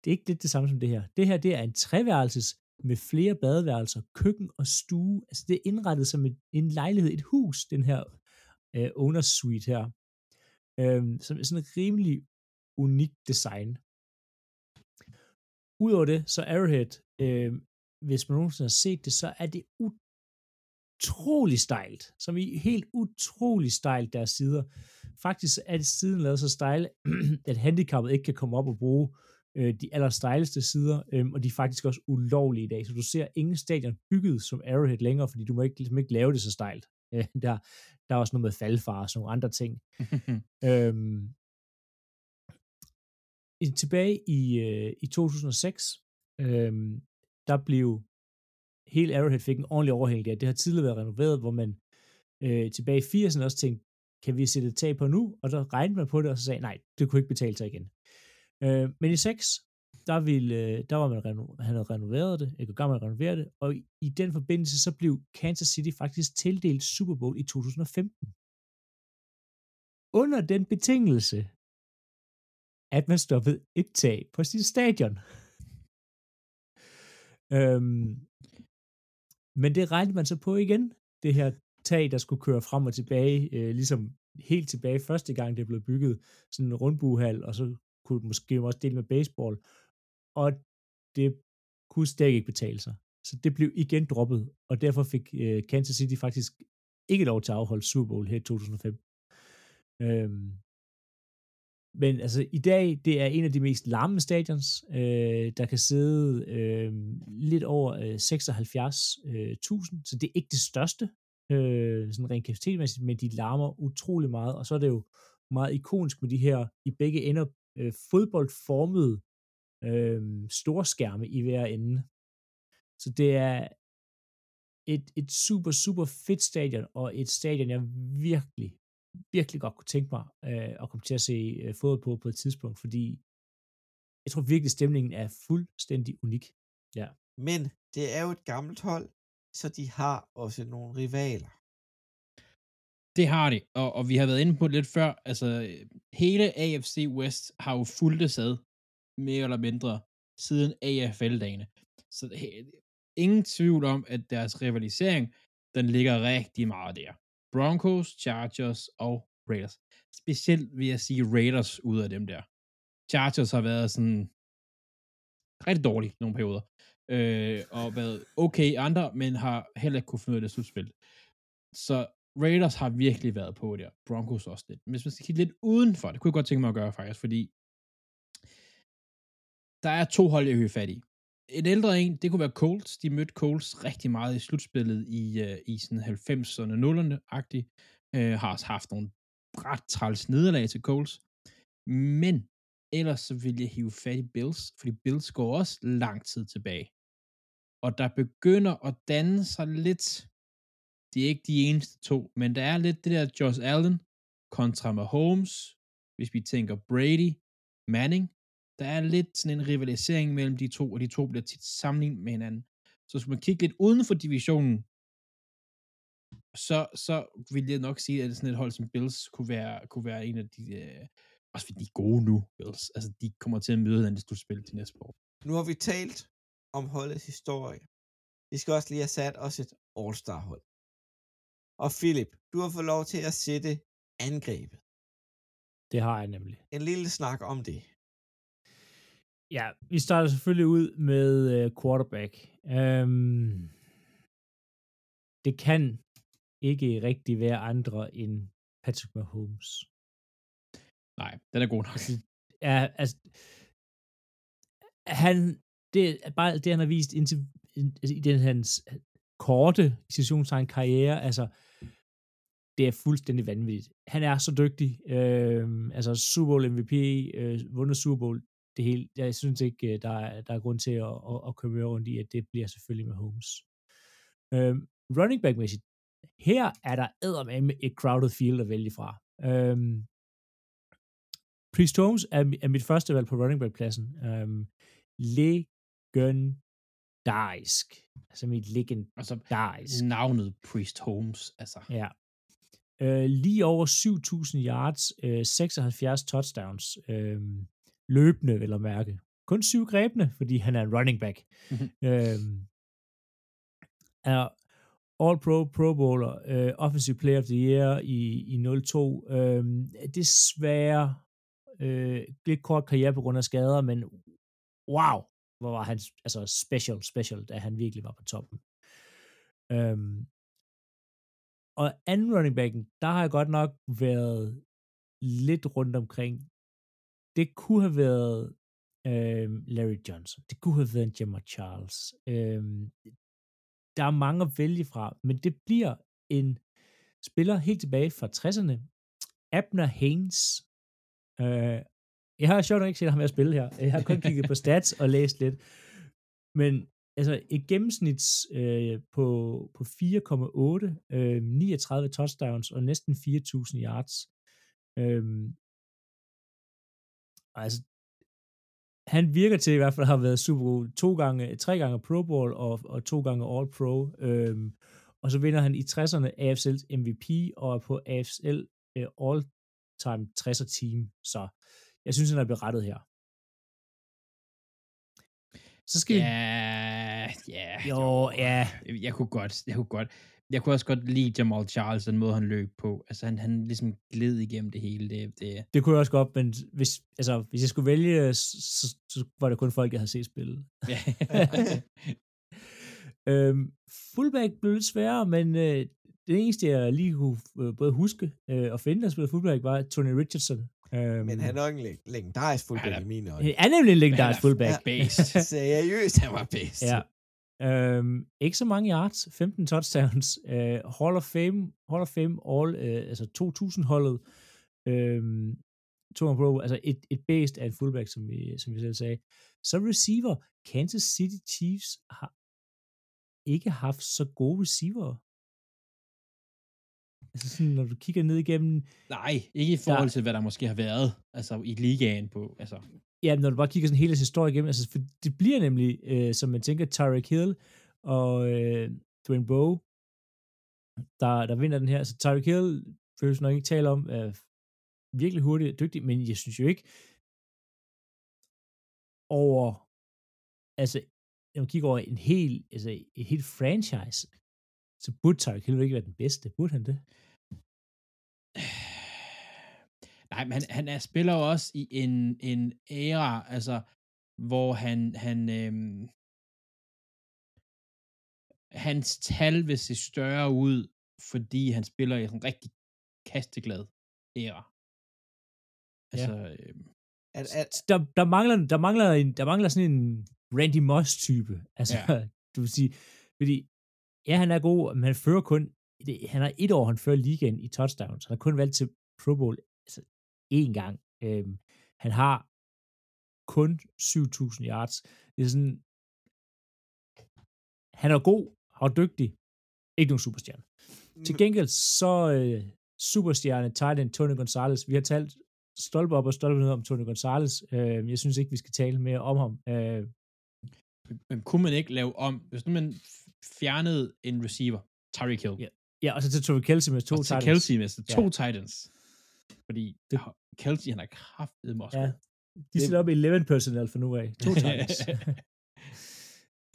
det er ikke lidt det samme som det her. Det her, det er en treværelses med flere badeværelser, køkken og stue. Altså, det er indrettet som en, en lejlighed, et hus, den her øh, owner suite her. Øhm, som er sådan et rimelig unik design. Udover det, så Arrowhead, øh, hvis man nogensinde har set det, så er det utrolig stejlt. Som i helt utrolig stejlt deres sider. Faktisk er det siden lavet så stejle, at handicappet ikke kan komme op og bruge øh, de allerstejleste sider, øh, og de er faktisk også ulovlige i dag. Så du ser ingen stadion bygget som Arrowhead længere, fordi du må ikke, ligesom ikke lave det så stejlt. Øh, der, der er også noget med faldfare og sådan nogle andre ting. Øhm, i, tilbage i, øh, i 2006, øhm, der blev hele Arrowhead fik en ordentlig overhæng der. Det har tidligere været renoveret, hvor man øh, tilbage i 80'erne også tænkte, kan vi sætte et tag på nu? Og så regnede man på det, og så sagde, nej, det kunne ikke betale sig igen. Øh, men i 6, der, ville, øh, der var man reno- han havde renoveret det, ikke gammel renoveret det, og i, i den forbindelse, så blev Kansas City faktisk tildelt Super Bowl i 2015 under den betingelse, at man stoppede et tag på sit stadion. øhm, men det regnede man så på igen, det her tag, der skulle køre frem og tilbage, øh, ligesom helt tilbage første gang, det blev bygget, sådan en rundbuehal, og så kunne det måske også dele med baseball, og det kunne stadig ikke betale sig. Så det blev igen droppet, og derfor fik øh, Kansas City faktisk ikke lov til at afholde Super Bowl her i 2005. Øhm, men altså i dag, det er en af de mest larmende stadions. Øh, der kan sidde øh, lidt over øh, 76.000, øh, så det er ikke det største, øh, sådan rent kapacitetmæssigt, men de larmer utrolig meget, og så er det jo meget ikonisk med de her i begge ender øh, fodboldformede øh, storskærme i hver ende. Så det er et, et super, super fedt stadion, og et stadion, jeg virkelig, virkelig godt kunne tænke mig øh, at komme til at se øh, fodbold på på et tidspunkt, fordi jeg tror virkelig, stemningen er fuldstændig unik. Ja. Men det er jo et gammelt hold, så de har også nogle rivaler. Det har de, og, og vi har været inde på det lidt før. Altså, hele AFC West har jo fulgt det sad, mere eller mindre, siden AFL-dagene. Så ingen tvivl om, at deres rivalisering, den ligger rigtig meget der. Broncos, Chargers og Raiders. Specielt vil jeg sige Raiders ud af dem der. Chargers har været sådan rigtig dårlige nogle perioder. Øh, og været okay andre, men har heller ikke kunne finde ud af det slutspil. Så Raiders har virkelig været på der. Broncos også lidt. Men hvis man skal kigge lidt udenfor, det kunne jeg godt tænke mig at gøre faktisk, fordi der er to hold, jeg vil fat i. Et ældre en, det kunne være Colts. De mødte Colts rigtig meget i slutspillet i, uh, i sådan 90'erne, 0'erne-agtigt. Uh, øh, har også haft nogle ret træls nederlag til Colts. Men ellers så vil jeg hive fat i Bills, fordi Bills går også lang tid tilbage. Og der begynder at danne sig lidt de er ikke de eneste to, men der er lidt det der Josh Allen kontra Mahomes, hvis vi tænker Brady, Manning, der er lidt sådan en rivalisering mellem de to, og de to bliver tit sammenlignet med hinanden. Så hvis man kigger lidt uden for divisionen, så, så vil jeg nok sige, at sådan et hold som Bills kunne være, kunne være en af de, øh, også fordi de er gode nu, Bills. Altså, de kommer til at møde hinanden i slutspil til næste år. Nu har vi talt om holdets historie. Vi skal også lige have sat os et All-Star-hold. Og Philip, du har fået lov til at sætte angrebet. Det har jeg nemlig. En lille snak om det. Ja, vi starter selvfølgelig ud med uh, quarterback. Um, det kan ikke rigtig være andre end Patrick Mahomes. Nej, den er god nok. Altså, ja, altså, han, det er bare det, han har vist indtil, altså, i den hans korte, situationstegn karriere, altså, det er fuldstændig vanvittigt. Han er så dygtig. Øh, altså Super Bowl MVP, øh, vundet Super Bowl, det hele. Jeg synes ikke, øh, der er, der er grund til at, at, at køre rundt i, at det bliver selvfølgelig med Holmes. Øh, running back-mæssigt, her er der med et crowded field at vælge fra. Øh, Priest Holmes er, er mit første valg på running back-pladsen. Øh, legendarisk. Altså mit legendarisk. Altså, navnet Priest Holmes, altså. Ja. Øh, lige over 7.000 yards, øh, 76 touchdowns, øh, løbende, vil jeg mærke. Kun syv grebne, fordi han er en running back. Mm-hmm. Øh, er All-Pro, Pro Bowler, øh, Offensive Player of the Year i, i 02. Øh, desværre øh, lidt kort karriere på grund af skader, men wow, hvor var han altså special, special, da han virkelig var på toppen. Øhm, og anden running backen, der har jeg godt nok været lidt rundt omkring. Det kunne have været øh, Larry Johnson. Det kunne have været en Gemma Charles. Øh, der er mange at vælge fra, men det bliver en spiller helt tilbage fra 60'erne. Abner Haynes. Øh, jeg har sjovt nok ikke set ham at spille her. Jeg har kun kigget på stats og læst lidt. Men altså et gennemsnit øh, på, på 4,8, øh, 39 touchdowns og næsten 4.000 yards. Øh, altså, han virker til i hvert fald at have været Super god. to gange, tre gange Pro Bowl og, og to gange All Pro. Øhm, og så vinder han i 60'erne AFL MVP og er på AFL øh, All Time 60'er team. Så jeg synes, han er berettet her. Så skal ja, ja. Jo, ja. Jeg kunne godt, jeg kunne godt. Jeg kunne også godt lide Jamal Charles, den måde, han løb på. Altså, han, han ligesom gled igennem det hele. Det, det... det kunne jeg også godt, men hvis, altså, hvis jeg skulle vælge, så, så var det kun folk, jeg havde set spille. Ja. øhm, fullback blev lidt sværere, men øh, det eneste, jeg lige kunne øh, både huske øh, og finde, der spillede fullback, var Tony Richardson. Øhm, men han er nok en legendarisk fullback i mine øjne. Han er nemlig en legendarisk fullback. Based. Seriøst, han var based. Ja. Øhm, ikke så mange yards, 15 touchdowns. Uh, Hall of Fame, Hall of Fame All, uh, altså 2000-holdet. Øhm, to Pro, altså et, et based af en fullback, som vi, som vi selv sagde. Så receiver, Kansas City Chiefs har ikke haft så gode receiver. Altså sådan, når du kigger ned igennem... Nej, ikke i forhold til, hvad der måske har været altså i ligaen på... Altså. Ja, når du bare kigger sådan hele hans historie igennem, altså, for det bliver nemlig, øh, som man tænker, Tyreek Hill og øh, Dwayne Bowe, der, der vinder den her. Så Tyreek Hill føles nok ikke tale om, er virkelig hurtig og dygtig, men jeg synes jo ikke over, altså, når man kigger over en hel, altså en hel franchise, så burde Tyreek Hill ikke være den bedste. Burde han det? Nej, men han, han er, spiller jo også i en, en æra, altså, hvor han, han øhm, hans tal vil se større ud, fordi han spiller i en rigtig kasteglad æra. Altså, ja. øhm, at, at, der, der, mangler, der, mangler en, der mangler sådan en Randy Moss-type. Altså, ja. du vil sige, fordi ja, han er god, men han fører kun, det, han har et år, han fører ligaen i touchdowns. Han har kun valgt til Pro Bowl altså, én gang. Øhm, han har kun 7.000 yards. Det er sådan, han er god, og dygtig, ikke nogen superstjerne. Mm. Til gengæld så øh, superstjerne Titan Tony Gonzalez. Vi har talt stolpe op og stolpe ned om Tony Gonzalez. Øh, jeg synes ikke, vi skal tale mere om ham. Øh, men kunne man ikke lave om, hvis nu man fjernede en receiver, Tyreek Hill. Ja, ja og så til Tyreek Kelsey med to og Titans. Kelsey med to ja. Titans. Fordi det, Kelsey, han er kraftet også. Ja, de stiller op i 11 personnel for nu af. To Titans.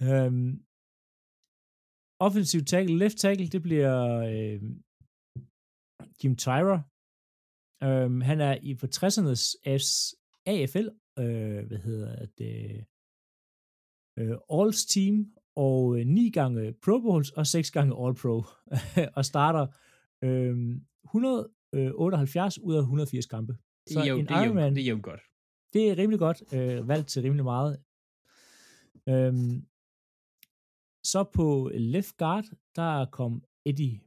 um, offensiv tackle, left tackle, det bliver øh, Jim Tyra. Øhm, han er i på 60'ernes AFL, øh, hvad hedder det, øh, Alls team, og øh, ni gange Pro Bowls og seks gange All Pro, og starter øh, 178 ud af 180 kampe. Det er, jo, det, er jo, det er jo godt. Det er rimelig godt, øh, valgt til rimelig meget. Øhm, så på left guard, der kom Eddie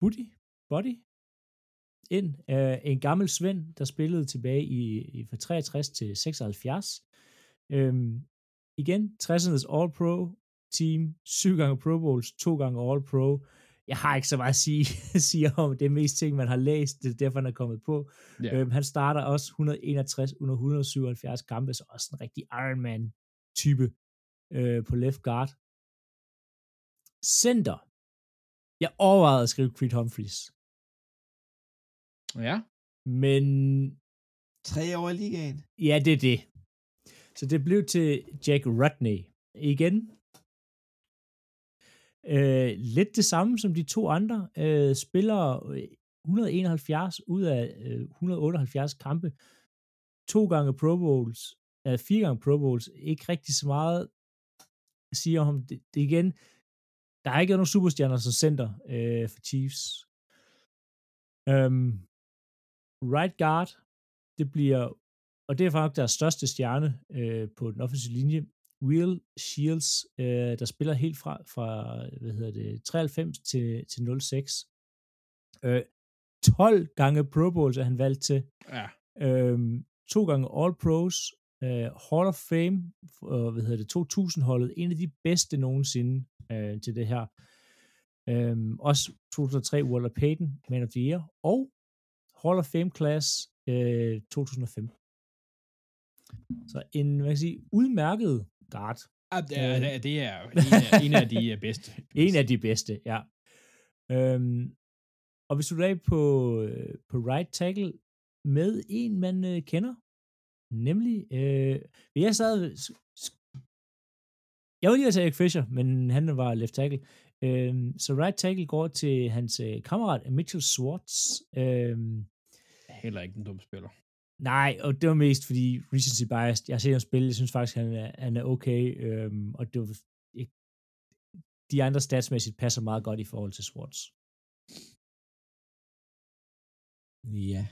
Buddy, Buddy ind. Øh, en gammel Svend, der spillede tilbage i, i fra 63 til 76. Øhm, igen, 60'ernes All-Pro team, syv gange Pro Bowls, to gange All-Pro. Jeg har ikke så meget at sige, sige om det er mest ting, man har læst, det er derfor, han er kommet på. Yeah. Øhm, han starter også 161 under 177 kampe, så også en rigtig Ironman-type øh, på left guard. Center. Jeg overvejede at skrive Creed Humphreys. Ja. Men... Tre år i ligaen. Ja, det er det. Så det blev til Jack Rudney. Igen. Øh, lidt det samme som de to andre. Øh, spiller 171 øh, ud af øh, 178 kampe. To gange Pro Bowls. Øh, fire gange Pro Bowls. Ikke rigtig så meget siger om det, det igen. Der er ikke nogen superstjerner som center øh, for Chiefs. Um, right guard, det bliver, og det er faktisk deres største stjerne øh, på den offensive linje, Will Shields, øh, der spiller helt fra, fra hvad hedder det, 93 til, til 06. Øh, 12 gange Pro Bowls er han valgt til. Ja. Øhm, to gange All Pros, øh, Hall of Fame, øh, hvad hedder det, 2000-holdet, en af de bedste nogensinde øh, til det her. Øhm, også 2003 Walter Payton, Man of the Year, og Hall of Fame Class øh, 2005. Så en, hvad kan jeg sige, udmærket guard. Ja, det er, det er en af, af de bedste. en af de bedste, ja. Øhm, og hvis du er på, øh, på right tackle med en, man øh, kender, nemlig, øh, jeg sad, jeg var lige at tage Fisher, men han var left tackle. Øh, så right tackle går til hans øh, kammerat Mitchell Swartz. Øh, Heller ikke en dum spiller. Nej, og det var mest fordi recency bias. Jeg har set ham spille, jeg synes faktisk, han er, han er okay, øhm, og det var ikke, de andre statsmæssigt passer meget godt i forhold til Swartz. Ja.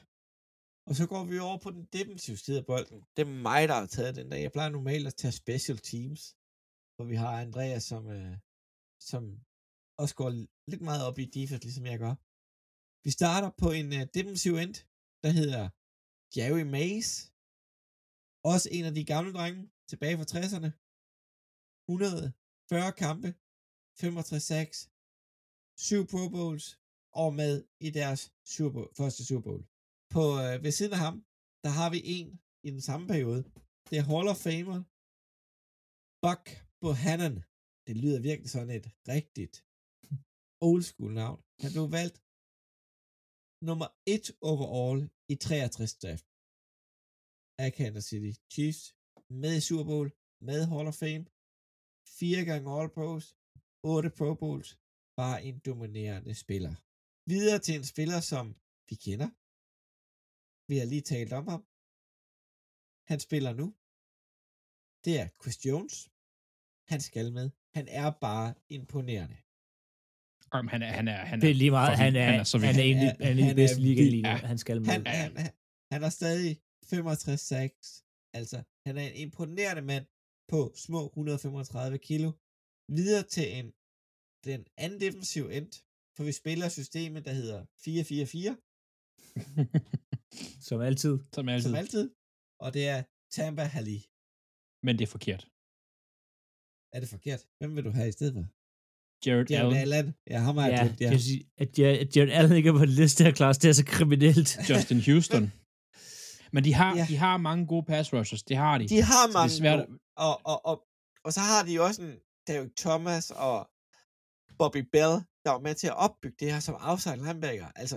Og så går vi over på den defensive side af bolden. Det er mig, der har taget den der. Jeg plejer normalt at tage special teams, hvor vi har Andreas, som, øh, som også går lidt meget op i defense, ligesom jeg gør. Vi starter på en øh, defensive end, der hedder Jerry Mays. Også en af de gamle drenge, tilbage fra 60'erne. 140 kampe, 65 sacks, 7 Pro Bowls, og med i deres Super Bowl, første Super Bowl. På, øh, ved siden af ham, der har vi en i den samme periode. Det er Hall of Famer Buck Bohannon. Det lyder virkelig sådan et rigtigt old school navn. Han blev valgt nummer 1 overall i 63 draft af Kansas City Chiefs med i Super Bowl, med Hall of Fame, fire gange All Pros, 8 Pro Bowls, bare en dominerende spiller. Videre til en spiller, som vi kender. Vi har lige talt om ham. Han spiller nu. Det er Chris Jones. Han skal med. Han er bare imponerende. Jamen, han er, han er, han det er lige meget. Han er, han er, så han er en, han er af de bedste liga lige nu. Han skal med. Han, han, han, han er stadig 65 sacks. Altså, han er en imponerende mand på små 135 kilo. Videre til en, den anden defensiv end, for vi spiller systemet, der hedder 4-4-4. Som altid. Som altid. Som altid. Og det er Tampa Hali. Men det er forkert. Er det forkert? Hvem vil du have i stedet for? Jared, Jared Allen. Allen. Ja, ham har jeg Ja, glemt, ja. jeg sige, at Jared, at Jared Allen ikke er på en liste her, Klaus, det er så kriminelt. Justin Houston. Men de har, Ja. de har mange gode pass rushers. Det har de. De har Så det er mange svært gode. og, og, og, og så har de jo også en Derek Thomas og Bobby Bell, der var med til at opbygge det her som outside linebacker. Altså,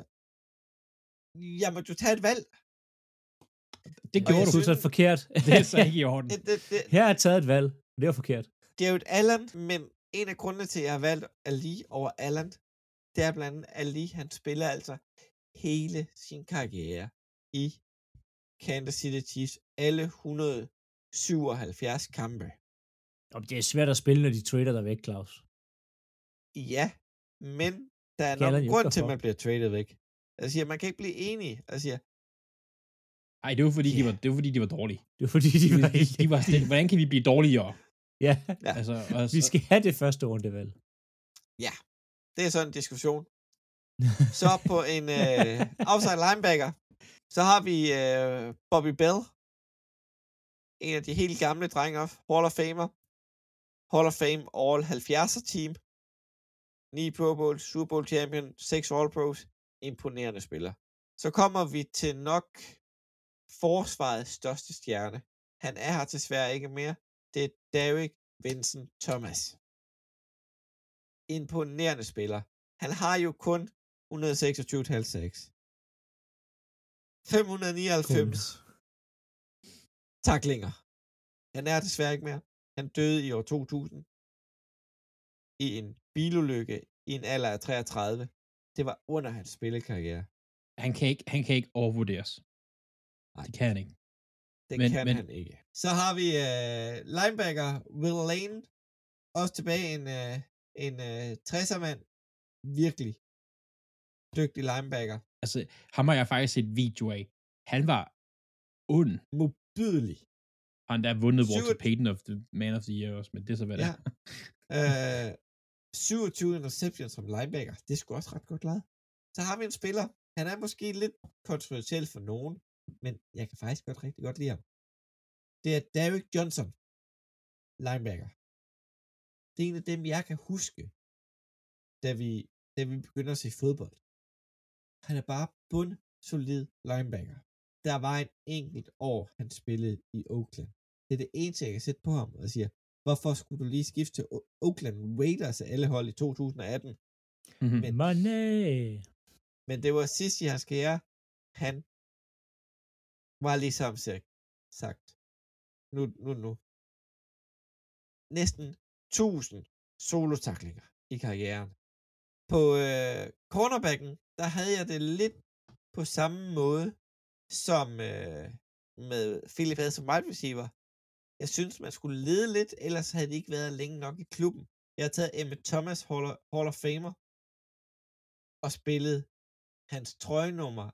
jeg må jo tage et valg. Det Og gjorde jeg du. Du er så forkert. Det er så ikke i orden. Det, det, det, Her er taget et valg. Det er forkert. det er jo et Allen, men en af grundene til, at jeg har valgt Ali over Allen, det er blandt andet Ali, han spiller altså hele sin karriere i Kansas City Chiefs, alle 177 kampe. Om det er svært at spille, når de trader der væk, Claus. Ja, men der er nok de grund til, at man bliver traded væk. Jeg siger, man kan ikke blive enige. Jeg siger, Ej, det var fordi, de Ja. var, det var fordi, de var dårlige. Det er fordi, de De, var de, de var sådan, hvordan kan vi blive dårligere? Ja, Ja. Altså, og, vi skal have det første rundevalg. det er sådan en diskussion. Så på en øh, outside linebacker, så har vi øh, Bobby Bell, en af de helt gamle drenge, Hall of Famer, Hall of Fame All 70'er team, 9 Pro Bowl, Super Bowl champion, 6 All Pros, imponerende spiller. Så kommer vi til nok forsvarets største stjerne. Han er her desværre ikke mere. Det er Derek Vincent Thomas. Imponerende spiller. Han har jo kun 126,5 599 taklinger. Han er desværre ikke mere. Han døde i år 2000 i en bilulykke i en alder af 33. Det var under hans spillekarriere. han, kan ikke, han kan ikke overvurderes. Nej. Det kan han ikke. Det Men- kan men- han ikke. Så har vi uh, linebacker Will Lane. Også tilbage en, uh, en uh, 60'er mand. Virkelig dygtig linebacker. Altså, ham har jeg faktisk set video af. Han var ond. Modbydelig. Og han der vundet Walter Syv- Payton of the Man of the Year også, men det er så, hvad det Ja. er. uh, 27 interceptions som linebacker. Det er sgu også ret godt lavet. Så har vi en spiller. Han er måske lidt kontroversiel for nogen, men jeg kan faktisk godt rigtig godt lide ham. Det er Derek Johnson, linebacker. Det er en af dem, jeg kan huske, da vi, da vi begynder at se fodbold. Han er bare bund solid linebacker. Der var en enkelt år, han spillede i Oakland. Det er det eneste, jeg kan sætte på ham og siger, hvorfor skulle du lige skifte til Oakland Raiders af alle hold i 2018? Mhm. Men- Money! Men det var sidst i hans karriere, han var ligesom sagt, sagt nu, nu, nu, næsten 1000 solotaklinger i karrieren. På øh, cornerbacken, der havde jeg det lidt på samme måde, som øh, med Philip havde som wide receiver. Jeg synes, man skulle lede lidt, ellers havde det ikke været længe nok i klubben. Jeg har taget Emmett Thomas, Hall of, Hall of Famer, og spillet hans trøjenummer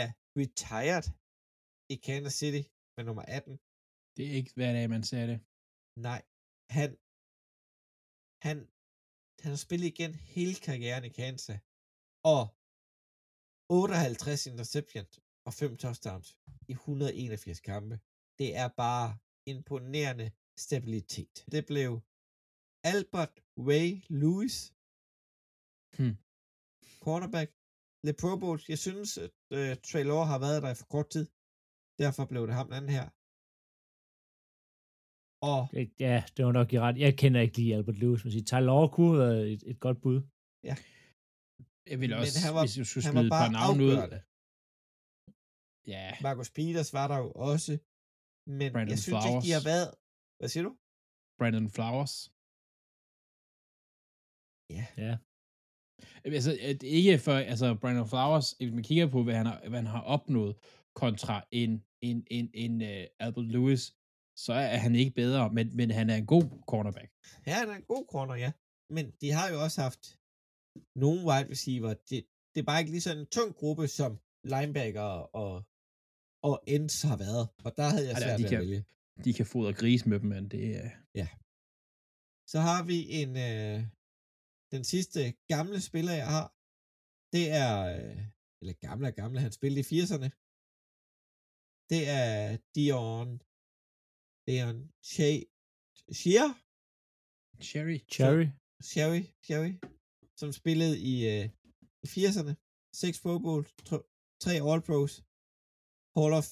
er retired i Kansas City med nummer 18. Det er ikke hver dag, man ser det. Nej, han, han, han har spillet igen hele karrieren i Kansas, og 58 interceptions og 5 touchdowns i 181 kampe. Det er bare imponerende stabilitet. Det blev Albert Ray Lewis, Hmm. cornerback, Le Pro Bowl. Jeg synes, at uh, Trey Law har været der i for kort tid. Derfor blev det ham den anden her. Og Det- Ja, det var nok i ret. Jeg kender ikke lige Albert Lewis, men sige, Tyler kunne have været et, et godt bud. Jeg vil Men også, han var- hvis jeg skulle smide et bare par navne ud. Ja, Marcus Peters var der jo også. Men Brandon jeg synes ikke, de har Flowers. været... Hvad siger du? Brandon Flowers. Ja. Altså, at ikke for, altså, Brandon Flowers, hvis man kigger på, hvad han har, hvad han har opnået kontra en, en, en, en uh, Albert Lewis, så er han ikke bedre, men, men han er en god cornerback. Ja, han er en god corner, ja. Men de har jo også haft nogle wide receiver. Det, det er bare ikke lige sådan en tung gruppe, som linebacker og, og ends har været. Og der havde jeg svært de ved kan- at vælge. De kan fodre gris med dem, men det er... Så har vi en... Øh, den sidste gamle spiller, jeg har. Det er... Øh, eller gamle og gamle, han spillede i 80'erne. Det er Dion... Dion Che, Shear? Cherry. Cherry. Sherry, Sherry, som spillede i, øh, i 80'erne. 6 Pro Bowls, 3 All Pros, Hall of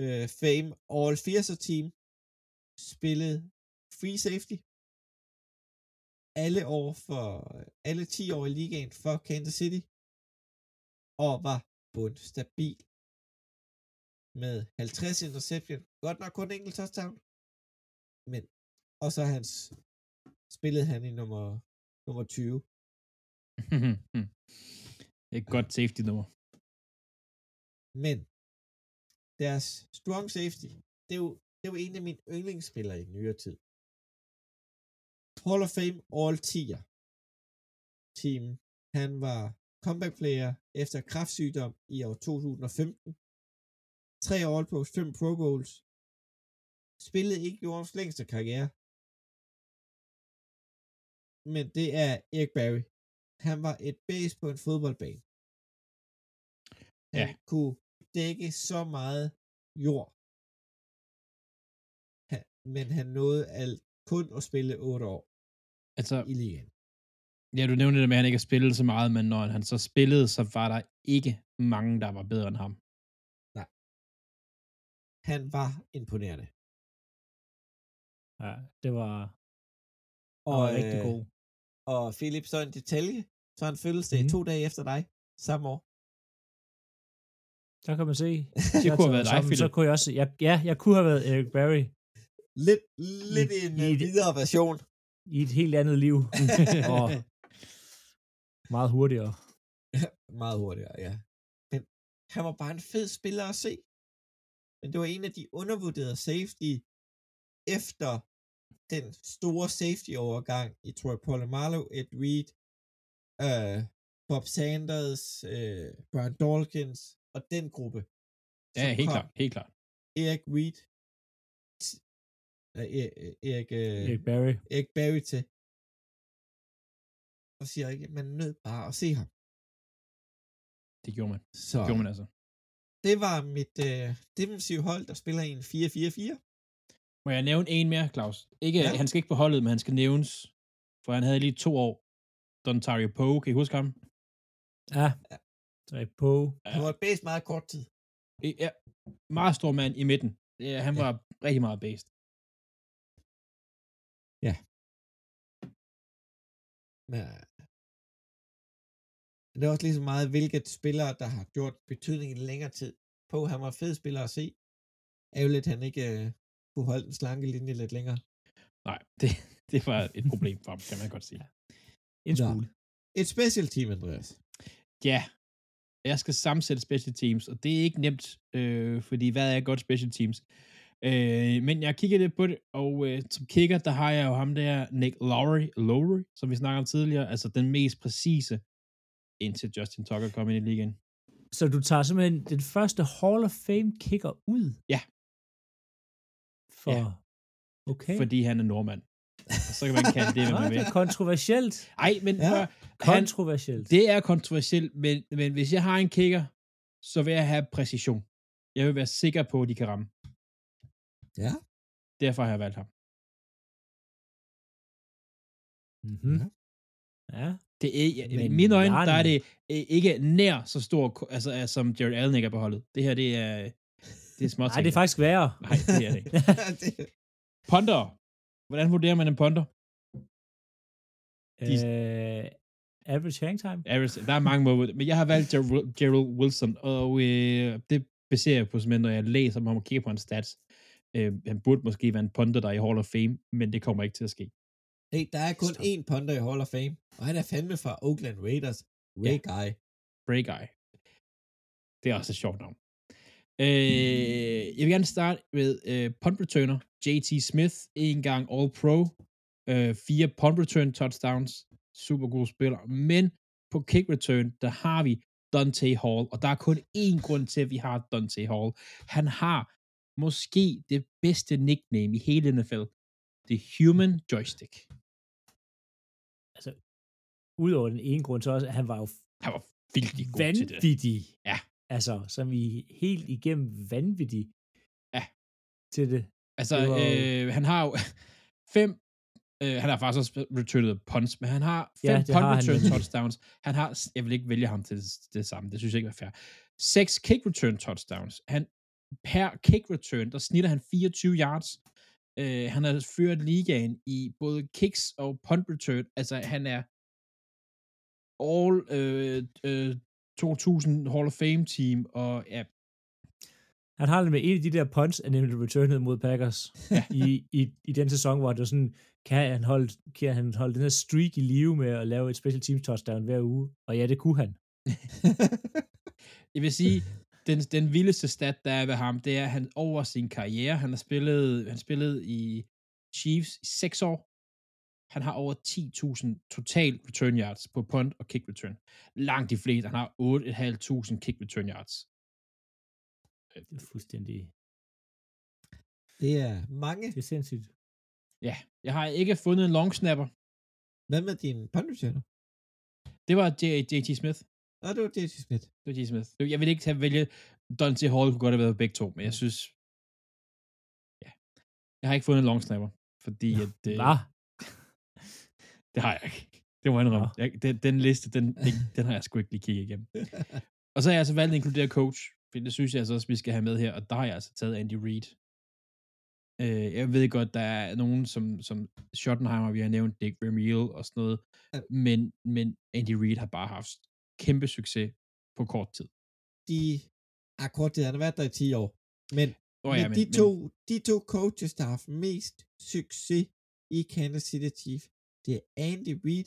øh, Fame, All 80'er team, spillede free safety, alle år for, alle 10 år i ligaen for Kansas City, og var bundstabil med 50 interception, godt nok kun en enkelt touchdown, men, og så hans, spillede han i nummer, nummer 20. Et godt safety-nummer. Men deres strong safety, det er jo, det er jo en af mine yndlingsspillere i nyere tid. Hall of Fame All 10'er team. Han var comeback player efter kraftsygdom i år 2015. Tre All Pros, fem Pro Bowls. Spillede ikke jordens længste karriere. Men det er Erik Barry. Han var et base på en fodboldbane. Han Ja. kunne dække så meget jord. Han, men han nåede alt kun at spille 8 år Altså, i ligaen. ja, du nævnte det med, at han ikke har spillet så meget, men når han så spillede, så var der ikke mange, der var bedre end ham. Han var imponerende. Ja, det var, Og, og rigtig øh, god. Og Philip, så en detalje. Så han fødselsdag Mhm. to dage efter dig, samme år. Der kan man se. Det kunne have været dig, Sammen, Så Philip. kunne jeg også, jeg, ja, jeg kunne have været Eric Barry Lidt, lidt I- en i øh, et- videre version. i et helt andet liv. og meget hurtigere. Meget hurtigere, ja. Men han var bare en fed spiller at se. Men det var en af de undervurderede safety efter den store safety-overgang i Troy Polamalu, Ed Reed, øh, Bob Sanders, øh, Brian Dawkins og den gruppe. Ja, helt kom klart, helt klart. Erik Reed, t- øh, E- E- Erik, øh, Eric Barry. Erik Barry til. Og siger ikke, man er nødt bare at se ham. Det gjorde man. Så Det gjorde man altså. Det var mit øh, defensive hold, der spiller i en 4-4-4. Må jeg nævne en mere, Claus? Ikke, Ja. ja. Han skal ikke på holdet, men han skal nævnes, for han havde lige to år. Dontario Poe, kan I huske ham? Ja. Dræb på. Ja. Han var bedst meget kort tid. Ja, meget stor mand i midten. Ja, han Ja. var rigtig meget based. Men øh, det er også lige så meget, hvilket spillere, der har gjort betydning i længere tid. På, han var fed spiller at se. Ærgerligt, at han ikke øh, kunne holde den slanke linje lidt længere. Nej, det, det var et problem for ham, kan man godt sige. En smule. Et special team, Andreas. Ja, jeg skal sammensætte special teams, og det er ikke nemt, øh, fordi hvad er godt special teams? Øh, men jeg kigger lidt på det, og øh, som kigger, der har jeg jo ham der, Nick Lowry, Lowry, som vi snakkede om tidligere, altså den mest præcise, indtil Justin Tucker kom ind i ligaen. Så du tager simpelthen den første Hall of Fame kicker ud? Ja. For... Ja. Okay. Fordi han er nordmand. Og så kan man kalde det, hvad man det vil. er kontroversielt. Ej, men Ja. han, Kontroversielt. det er kontroversielt, men, men hvis jeg har en kicker, så vil jeg have præcision. Jeg vil være sikker på, at de kan ramme. Ja. Derfor har jeg valgt ham. Mm-hmm. Ja. Det er, Men I mine øjne, der er det øh, ikke nær så stor, altså, øh, som Jared Allen ikke er på holdet. Det her, det er, det er småt. Nej, det er faktisk værre. Nej, det er det ikke. Ponder. Hvordan vurderer man en ponder? De- øh, average hang time? Average, der er mange måder, men jeg har valgt Gerald, Wilson, og øh, det baserer jeg på når jeg læser om ham og kigger på hans stats. Øh, han burde måske være en ponder, der er i Hall of Fame, men det kommer ikke til at ske. Hey, der er kun Stop. én ponder i Hall of Fame, og han er fandme fra Oakland Raiders. Ray Ja. Guy. Bray Guy. Det er også et sjovt navn. Øh, jeg vil gerne starte med øh, punt returner. JT Smith, en gang All-Pro. Øh, fire punt return touchdowns. Super god spiller. Men på kick return, der har vi Dante Hall. Og der er kun én grund til, at vi har Dante Hall. Han har måske det bedste nickname i hele NFL. The Human Joystick. Udover den ene grund, så også, at han var jo Han var vildt god til det. vanvittig. Ja. Altså, som i helt igennem vanvittig. Ja. Til det. Altså, Det var øh, han har jo fem, øh, han har faktisk også returnet punts, men han har Ja, fem det punt har han return nemlig. touchdowns. Han har, jeg vil ikke vælge ham til det, det samme, det synes jeg ikke er fair. Seks kick return touchdowns. Han, per kick return, der snitter han 24 yards. Øh, han har ført ligaen i både kicks og punt return. Altså, han er all øh, øh, 2000 Hall of Fame team, og ja, Han har det med en af de der punts, han nemlig returnede mod Packers i, i, i den sæson, hvor det var sådan, kan han holde, kan han holde den her streak i live med at lave et special team touchdown hver uge? Og ja, det kunne han. Jeg vil sige, den, den vildeste stat, der er ved ham, det er, at han over sin karriere, han har spillet, han spillet i Chiefs i 6 år. Han har over 10.000 total return yards på punt og kick return. Langt de fleste, han har 8.500 kick return yards. Det er fuldstændig... Det er mange. Det er sindssygt. Ja, jeg har ikke fundet en long snapper. Hvad med din punt returner? Det var JT Smith. Nå, det var J.T. Smith. Det var JT Smith. Jeg vil ikke tage vælge Dante Hall kunne godt have været begge to, men jeg synes ja. Jeg har ikke fundet en long snapper, fordi at øh, Hvad? Det har jeg ikke. Det må jeg indrømme. Jeg, den, den liste, den, den, den har jeg sgu ikke lige kigget igennem. Og så har jeg altså valgt at inkludere coach, for det synes jeg altså også, vi skal have med her, og der har jeg altså taget Andy Reid. Øh, jeg ved godt, der er nogen som, som Schottenheimer, vi har nævnt Dick Vermeil og sådan noget, Ja. men, men Andy Reid har bare haft kæmpe succes på kort tid. De har kort tid, han har været der i 10 år. Men, Oh, men, de, to, de to coaches, der har haft mest succes i Kansas City Chiefs, det er Andy Reid,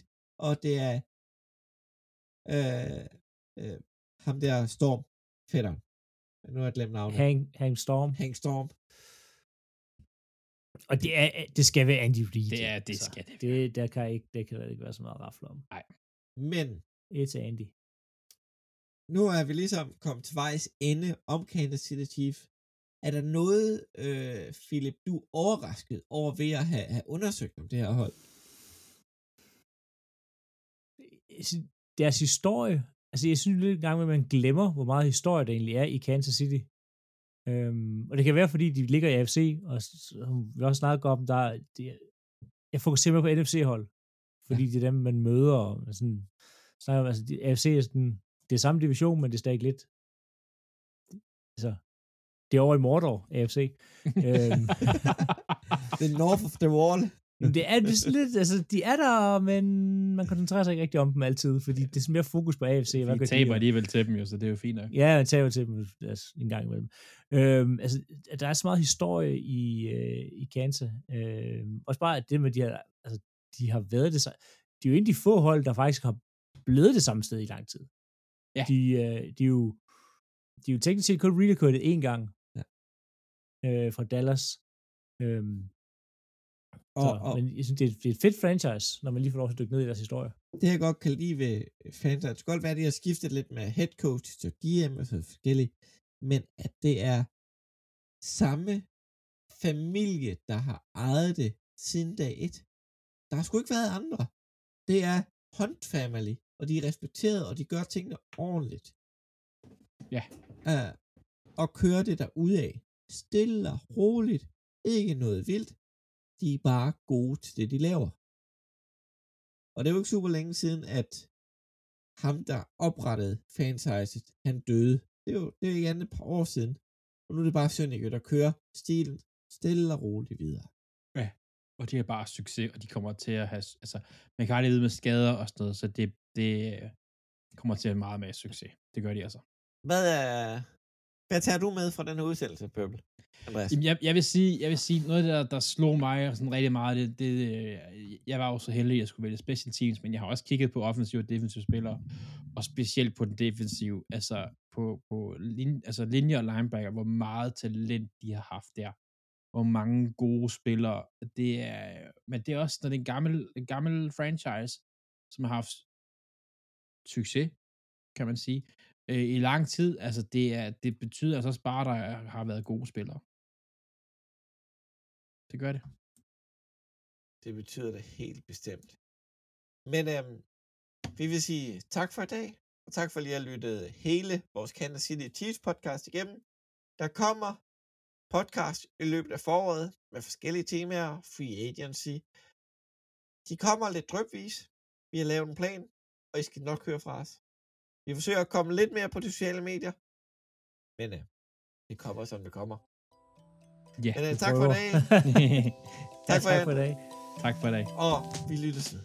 og det er øh, øh, ham der Storm, fætteren. Nu har jeg glemt navnet. Hank, Hank Storm. Hank Storm. Og det, er, det skal være Andy Reid. Det er- det altså. skal det det der kan ikke, det kan der ikke være så meget rafle om. Men Et til Andy. nu er vi ligesom kommet til vejs ende om Kansas City Chiefs. Er der noget, øh, Philip, du er overrasket over ved at have, have undersøgt om det her hold? Deres historie, altså jeg synes lidt en gang, at man glemmer, hvor meget historie der egentlig er i Kansas City. Øhm, og det kan være, fordi de ligger i AFC, og som vi også snakker om, der er- det, er- jeg fokuserer mere på NFC-hold, fordi ja. det er dem, man møder, og sådan, snakker, om, altså de, AFC er sådan, det er samme division, men det er stadig lidt, altså, det er over i Mordor, AFC. øhm, The North of the Wall. Det er det sådan lidt, altså, de er der, men man koncentrerer sig ikke rigtig om dem altid, fordi det er mere fokus på AFC. Hvad Vi gør taber de? alligevel til dem jo, så det er jo fint nok. Ja, man taber til dem altså, en gang imellem. Øhm, altså, der er så meget historie i, øh, i Kansas. Øhm, også bare at det med, de har, altså, de har været det de er jo en af de få hold, der faktisk har blevet det samme sted i lang tid. Ja. De, øh, de er jo de er jo teknisk set kun recorded én gang Ja. øh, fra Dallas. Øhm, Og, så, og men jeg synes, det er, det er et fedt franchise, når man lige får lov til at dykke ned i deres historie. det jeg godt kan lide ved fans, det kan godt være, at de har skiftet lidt med head coach til GM og så forskelligt, men at det er samme familie, der har ejet det siden dag et. Der har sgu ikke været andre. Det er Hunt Family, og de er respekteret, og de gør tingene ordentligt. Ja. Uh, og kører det der af. Stille og roligt. Ikke noget vildt. De er bare gode til det, de laver. Og det er jo ikke super længe siden, at ham, der oprettede franchiset, han døde. Det er jo det er igen et par år siden. Og nu er det bare Sønneke, der kører stilen stille og roligt videre. Og de har bare succes, og de kommer til at have, altså, man kan aldrig vide med skader og sådan noget, så det, det kommer til at have meget med succes. Det gør de altså. Hvad, er, hvad tager du med fra den her udsendelse, Pøbel? Andreas? Jamen, jeg, jeg, vil sige, jeg vil sige, noget der, der slog mig sådan rigtig meget, det, det, øh, jeg var jo så heldig, at jeg skulle vælge special teams, men jeg har også kigget på offensive og defensive spillere, og specielt på den defensive, altså på, på lin, altså linje og linebacker, hvor meget talent de har haft der. Hvor mange gode spillere. Det er, men det er også, når det er en gammel, en gammel franchise, som har haft succes, kan man sige, øh, i lang tid. Altså, det, er, det betyder altså også bare, at der har været gode spillere. Det gør det. Det betyder det helt bestemt. Men øhm, vi vil sige tak for i dag, og tak for lige at lytte hele vores Kansas City Chiefs podcast igennem. Der kommer podcast i løbet af foråret med forskellige temaer, free agency. De kommer lidt drøbvis. Vi har lavet en plan, og I skal nok høre fra os. Vi forsøger at komme lidt mere på de sociale medier, men øh, det kommer, som det kommer. Ja. Men Vi tak for i dag. tak, for tak jer. for i dag. tak for i dag. Og vi lyttes.